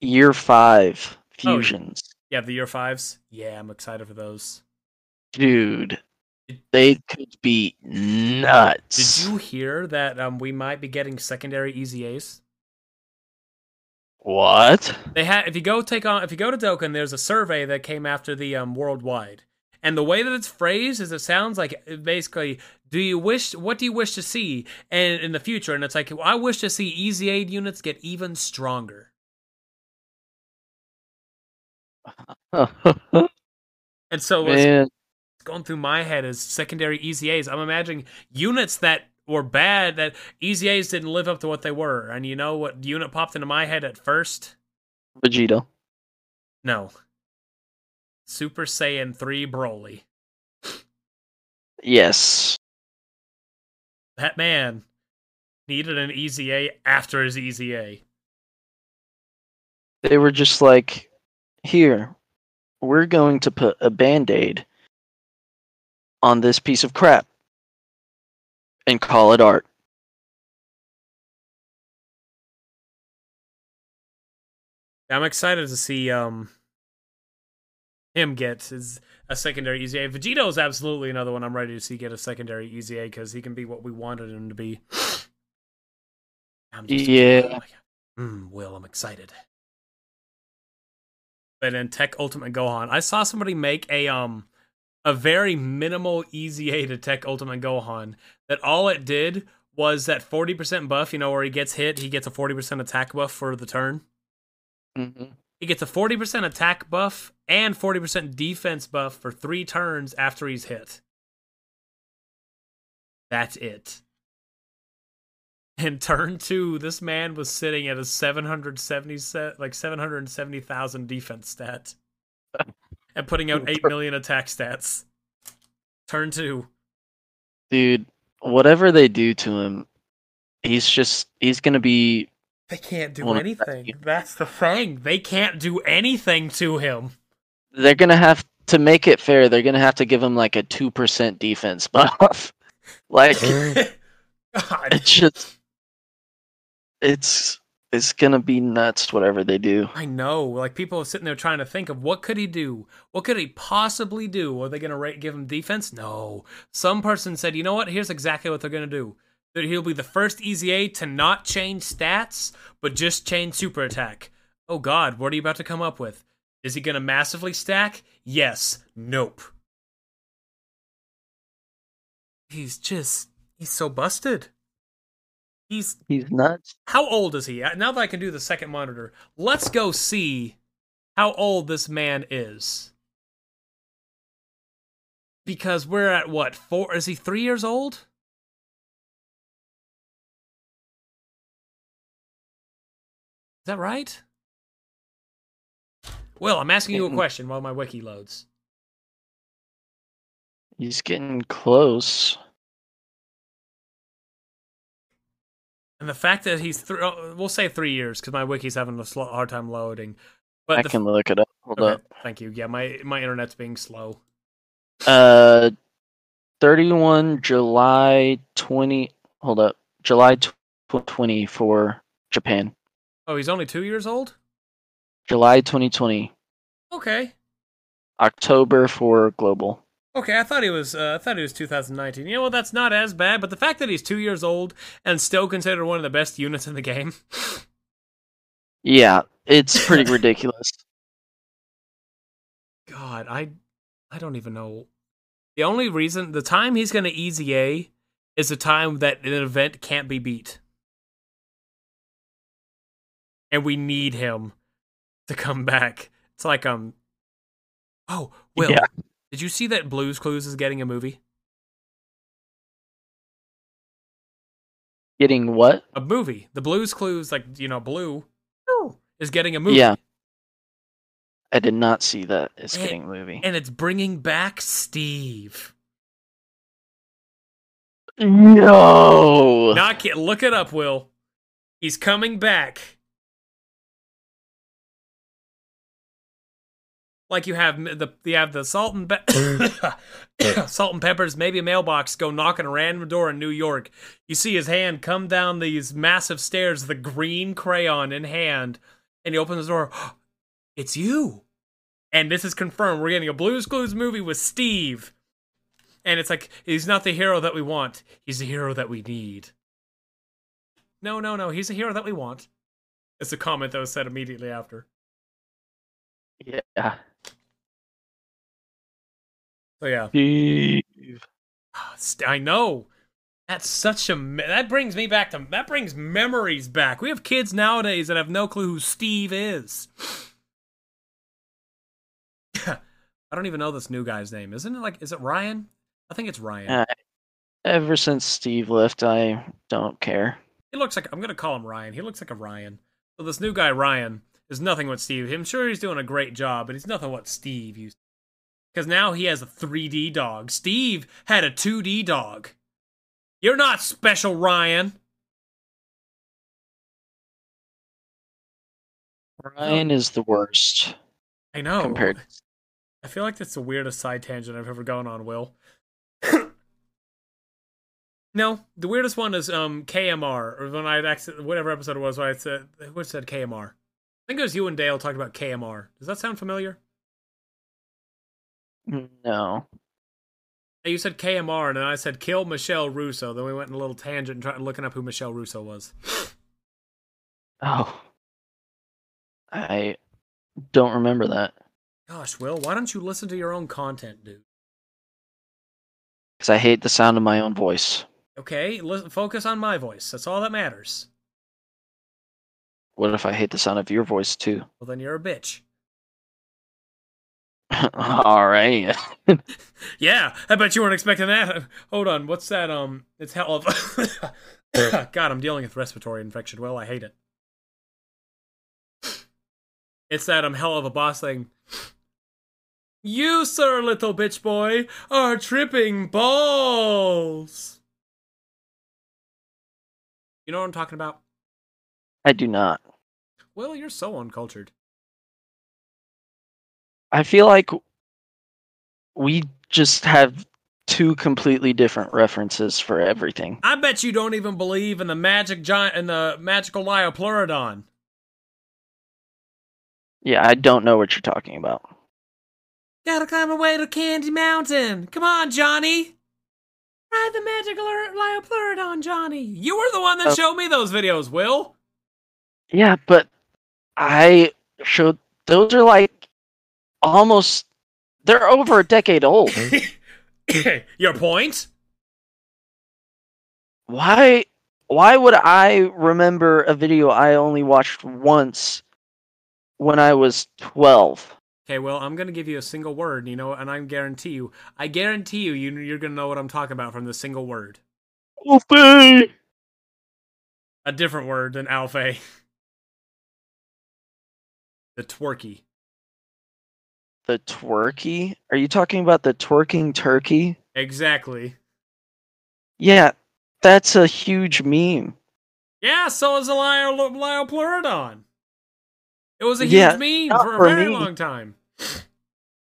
B: year five fusions.
A: Yeah, the year fives. Yeah, I'm excited for those.
B: Dude, they could be nuts.
A: Did you hear that um, we might be getting secondary EZAs?
B: What?
A: They had if you go take on if you go to Dokkan, there's a survey that came after the um, worldwide, and the way that it's phrased is it sounds like uh, basically, do you wish what do you wish to see and in the future? And it's like I wish to see easy aid units get even stronger. <laughs> And so what's going through my head is secondary EZAs. I'm imagining units that were bad that EZAs didn't live up to what they were. And you know what unit popped into my head at first?
B: Vegeta.
A: No. Super Saiyan 3 Broly.
B: Yes.
A: That man needed an EZA after his E EZA.
B: They were just like, here, we're going to put a band aid on this piece of crap and call it art.
A: I'm excited to see um him get his a secondary EZA. Vegito is absolutely another one I'm ready to see get a secondary EZA because he can be what we wanted him to be. I'm
B: Yeah.
A: Mm, Will, I'm excited. But in Tech Ultimate Gohan, I saw somebody make a um a very minimal easy EZA to Tech Ultimate Gohan that all it did was that 40% buff, you know, where he gets hit, he gets a 40% attack buff for the turn.
B: Mm-hmm.
A: He gets a 40% attack buff and 40% defense buff for three turns after he's hit. That's it. In turn two, this man was sitting at a 770 like 770,000 defense stat <laughs> and putting out 8 <laughs> million attack stats. Turn two.
B: Dude, whatever they do to him, he's just, he's going to be,
A: They can't do
B: Well,
A: anything. That's the thing. They can't do anything to him.
B: they're going to have to make it fair. They're going to have to give him like a 2% defense <laughs> buff. like,
A: God. <laughs>
B: it's just, it's, it's to be nuts, whatever they do.
A: I know. Like people are sitting there trying to think of what could he do? What could he possibly do? Are they rate give him defense? No. Some person said, "You know what? Here's exactly what they're to do. He'll be the first EZA to not change stats, but just change super attack." Oh god, what are you about to come up with? Is he to massively stack? Yes. Nope. He's just he's so busted. He's
B: He's nuts.
A: how old is he? Now that I can do the second monitor, let's go see how old this man is. Because we're at what, four? Is he three years old? Is that right? Well, I'm asking you a question while my wiki loads.
B: He's getting close.
A: And the fact that he's, th- oh, we'll say three years because my wiki's having a slow, hard time loading. But
B: I
A: the,
B: can look it up. Hold
A: okay,
B: up.
A: thank you. Yeah, my my internet's being slow.
B: Uh, 31 July 20. Hold up. July tw- 20 for Japan.
A: Oh, he's only two years old.
B: July 2020.
A: Okay.
B: October for global.
A: Okay, I thought he was. Uh, I thought he was 2019. You know what? That's not as bad. But the fact that he's two years old and still considered one of the best units in the game. <laughs>
B: Yeah, it's pretty ridiculous. <laughs>
A: God, I, I don't even know. The only reason, the time he's going to EZA, is the time that an event can't be beat, and we need him to come back. It's like um. Oh, Will,
B: Yeah.
A: Did you see that Blues Clues is getting a movie?
B: Getting what?
A: A movie. The Blues Clues, like you know, Blue, is getting a movie.
B: Yeah. I did not see that. It's
A: Eh,
B: getting a movie.
A: and it's bringing back Steve.
B: No.
A: Not kid. Look it up, Will. He's coming back. Like you have the you have the salt and pe- <coughs> <coughs> salt and peppers, maybe a mailbox go knocking a random door in New York. You see his hand come down these massive stairs, the green crayon in hand, and he opens the door. <gasps> It's you. And this is confirmed. We're getting a Blues Clues movie with Steve. And it's like he's not the hero that we want. He's the hero that we need. No, no, no. He's the hero that we want. It's a comment that was said immediately after.
B: Yeah.
A: So yeah,
B: Steve.
A: I know. That's such a me- that brings me back to that brings memories back. We have kids nowadays that have no clue who Steve is. <laughs> I don't even know this new guy's name. Isn't it like is it Ryan? I think it's Ryan.
B: Uh, ever since Steve left, I don't care.
A: He looks like I'm gonna call him Ryan. He looks like a Ryan. So this new guy Ryan is nothing what Steve. I'm sure he's doing a great job, but he's nothing what Steve used. Because now he has a 3D dog. Steve had a 2D dog. You're not special, Ryan.
B: Ryan is the worst
A: I know.
B: compared.
A: I feel like that's the weirdest side tangent I've ever gone on, Will. <coughs> no, the weirdest one is um KMR, or when I accident whatever episode it was, where I said who said KMR. I think it was you and Dale talking about KMR. Does that sound familiar?
B: Mm,
A: no. You said KMR, and then I said kill Michelle Russo. Then we went in a little tangent and tried looking up who Michelle Russo was.
B: Oh. I don't remember that
A: Gosh, Will, why don't you listen to your own content, dude?
B: because I hate the sound of my own voice.
A: Okay, listen, focus on my voice. That's all that matters.
B: What if I hate the sound of your voice too?
A: Well, then you're a bitch. <laughs>
B: All right.
A: Yeah, I bet you weren't expecting that. Hold on, what's that? Um, it's hell of. <coughs> God, I'm dealing with respiratory infection. Well, I hate it. It's that um Helluva Boss thing. You, sir, little bitch boy, are tripping balls. You know what I'm talking about?
B: I do not.
A: Well, you're so uncultured.
B: I feel like we just have two completely different references for everything.
A: I bet you don't even believe in the magic giant and the magical Liopleurodon.
B: Yeah, I don't know what you're talking about.
A: Gotta climb away to Candy Mountain. Come on, Johnny. Ride the magical Liopleurodon, Johnny. You were the one that
B: Oh.
A: showed me those videos, Will.
B: Yeah, but I showed those are like almost they're over a decade old. <laughs> <coughs>
A: Your point?
B: Why why would I remember a video I only watched once when I was 12?
A: Okay, well, I'm gonna give you a single word, you know, and I guarantee you, I guarantee you, you you're gonna know what I'm talking about from the single word.
B: Wolfie!
A: A different word than Alfie. <laughs> The twerky.
B: The twerky? Are you talking about the twerking turkey?
A: Exactly.
B: Yeah, that's a huge meme.
A: Yeah, so is a Lio- Liopleurodon. It was a huge
B: Yeah,
A: meme for a
B: for
A: very
B: me.
A: long time.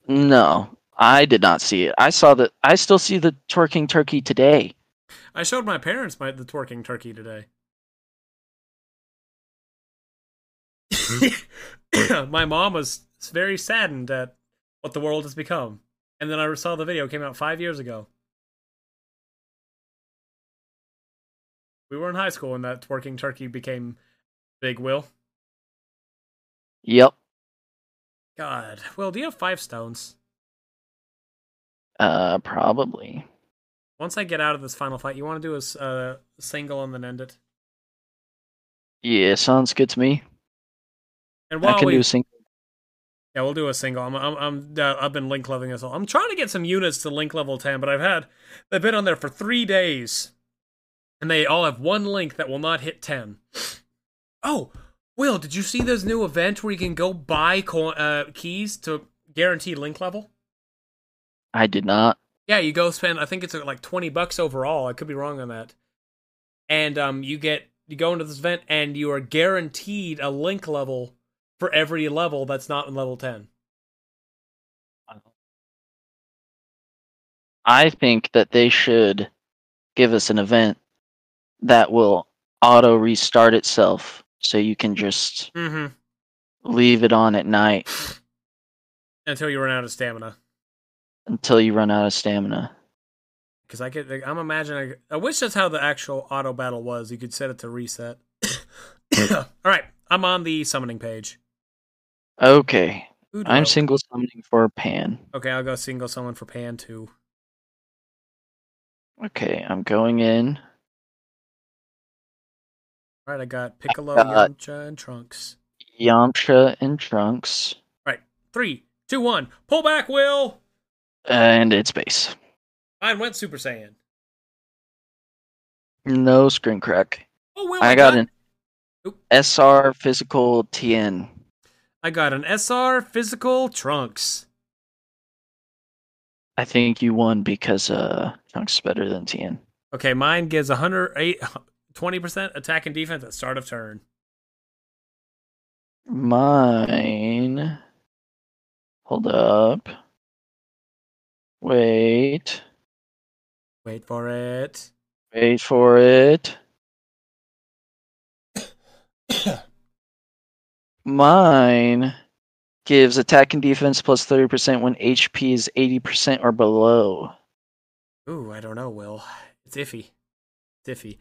B: No, I did not see it. I saw that. I still see the twerking turkey today.
A: I showed my parents my the twerking turkey today. Hmm. <coughs> my mom was very saddened at what the world has become. And then I saw the video came out five years ago. We were in high school when that twerking turkey became big. Will.
B: Yep.
A: God, Will, do you have five stones?
B: Uh, probably.
A: Once I get out of this final fight, you want to do a uh, single and then end it.
B: Yeah, sounds good to me.
A: And while
B: I can
A: we,
B: do a single.
A: Yeah, we'll do a single. I'm, I'm, I'm uh, I've been link leveling this all. I'm trying to get some units to link level 10, but I've had, they've been on there for three days, and they all have one link that will not hit 10. Oh, Will, did you see this new event where you can go buy co- uh, keys to guarantee link level?
B: I did not.
A: Yeah, you go spend. I think it's uh, like twenty bucks overall. I could be wrong on that. And um, you get you go into this event and you are guaranteed a link level for every level that's not in level ten.
B: I think that they should give us an event that will auto restart itself so you can just
A: Mm-hmm.
B: leave it on at night <sighs>
A: Until you run out of stamina.
B: until you run out of stamina.
A: Because I could, I'm imagining. I wish that's how the actual auto battle was. You could set it to reset. <coughs> <coughs> All right, I'm on the summoning page.
B: Okay, I'm single summoning for Pan.
A: Okay, I'll go single summon for Pan too.
B: Okay, I'm going in.
A: All right, I got Piccolo,
B: got-
A: Yamcha, and Trunks.
B: Yamcha and Trunks,
A: Three, two, one. Pull back, Will.
B: and it's base.
A: I went Super Saiyan.
B: No screen crack.
A: Oh, Will,
B: I got an
A: Oop.
B: SR physical Tien.
A: I got an SR physical Trunks.
B: I think you won because uh Trunks is better than Tien.
A: Okay, mine gives 108, 20% attack and defense at start of turn.
B: Mine. Hold up. Wait.
A: Wait for it.
B: Wait for it. <coughs> <coughs> <coughs> Mine gives attack and defense plus 30% when HP is 80% or below.
A: Ooh, I don't know, Will. It's iffy. It's iffy.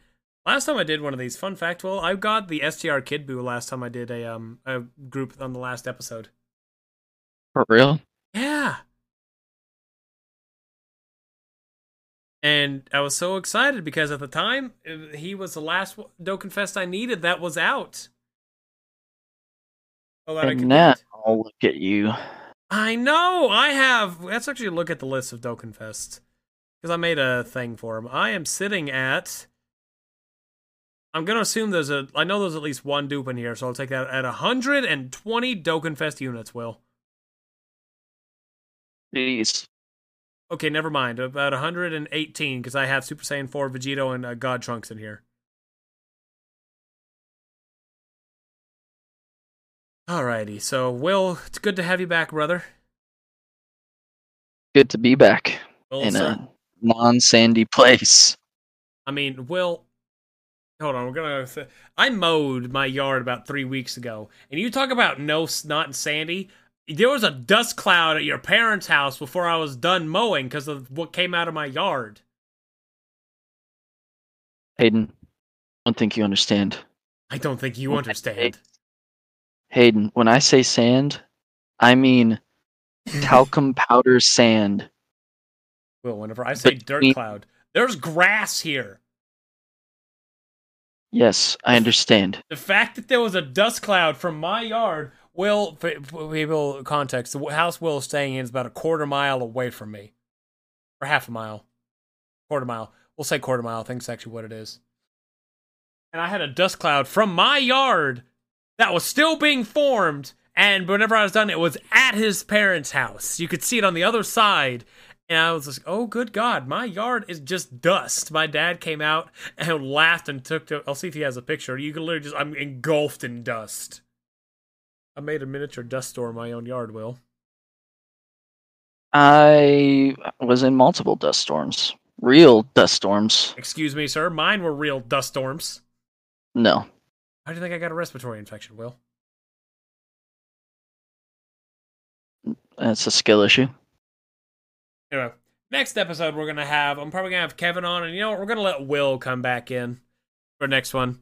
A: Last time I did one of these, fun fact, Will, I got the STR Kid Boo last time I did a um a group on the last episode.
B: For real?
A: Yeah. And I was so excited because at the time uh, he was the last Dokkan Fest I needed that was out. Oh, that I
B: And
A: could
B: now,
A: beat.
B: look at you.
A: I know. I have. Let's actually look at the list of Dokkan Fest because I made a thing for him. I am sitting at. I'm gonna assume there's a. I know there's at least one dupe in here, so I'll take that at 120 Dokkan Fest units. Will.
B: Jeez.
A: Okay, never mind. About 118 because I have Super Saiyan 4 Vegito and uh, God Trunks in here. Alrighty, so Will, it's good to have you back, brother.
B: Good to be back
A: Will,
B: in
A: sir-
B: a non sandy place.
A: I mean, Will. Hold on, we're gonna. Th- I mowed my yard about three weeks ago, and you talk about no not sandy. There was a dust cloud at your parents' house before I was done mowing because of what came out of my yard.
B: Hayden, I don't think you understand.
A: I don't think you understand.
B: Hayden, when I say sand, I mean talcum <laughs> powder sand.
A: Will, whenever I say dirt cloud, there's grass here.
B: Yes, I understand.
A: The fact that there was a dust cloud from my yard, Will, people context, the house Will is staying in is about a quarter mile away from me, or half a mile, quarter mile. We'll say quarter mile. I think it's actually what it is. And I had a dust cloud from my yard that was still being formed. And whenever I was done, it was at his parents' house. You could see it on the other side. And I was like, oh, good God, my yard is just dust. My dad came out <laughs> and laughed and took to, I'll see if he has a picture. You can literally just, I'm engulfed in dust. I made a miniature dust storm in my own yard, Will.
B: I was in multiple dust storms. Real dust storms.
A: Excuse me, sir. Mine were real dust storms.
B: No.
A: How do you think I got a respiratory infection, Will?
B: It's a skill issue.
A: Anyway, next episode we're gonna have. I'm probably gonna have Kevin on, and you know what? We're gonna let Will come back in for next one.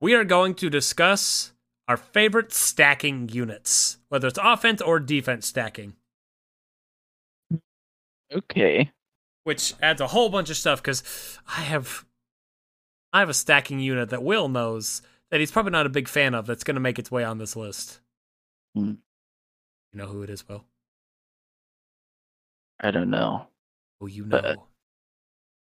A: We are going to discuss our favorite stacking units, whether it's offense or defense stacking,
B: Okay.
A: which adds a whole bunch of stuff. Because I have, I have a stacking unit that Will knows that he's probably not a big fan of. That's gonna make its way on this list.
B: Hmm.
A: You know who it is, Will?
B: I don't know.
A: Oh, you know.
B: But-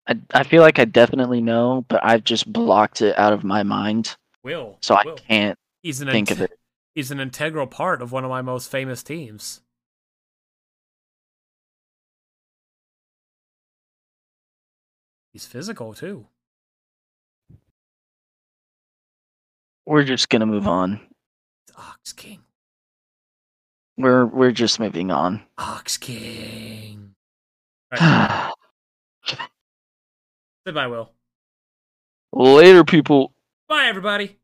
B: I I feel like I definitely know, but I've just blocked it out of my mind,
A: Will.
B: so I
A: Will.
B: can't
A: He's an
B: think
A: int-
B: of it.
A: He's an integral part of one of my most famous teams. He's physical too.
B: We're just gonna move on.
A: It's Ox King.
B: We're we're just moving on.
A: Ox King. Right. Goodbye, Will.
B: Later, people.
A: Bye, everybody.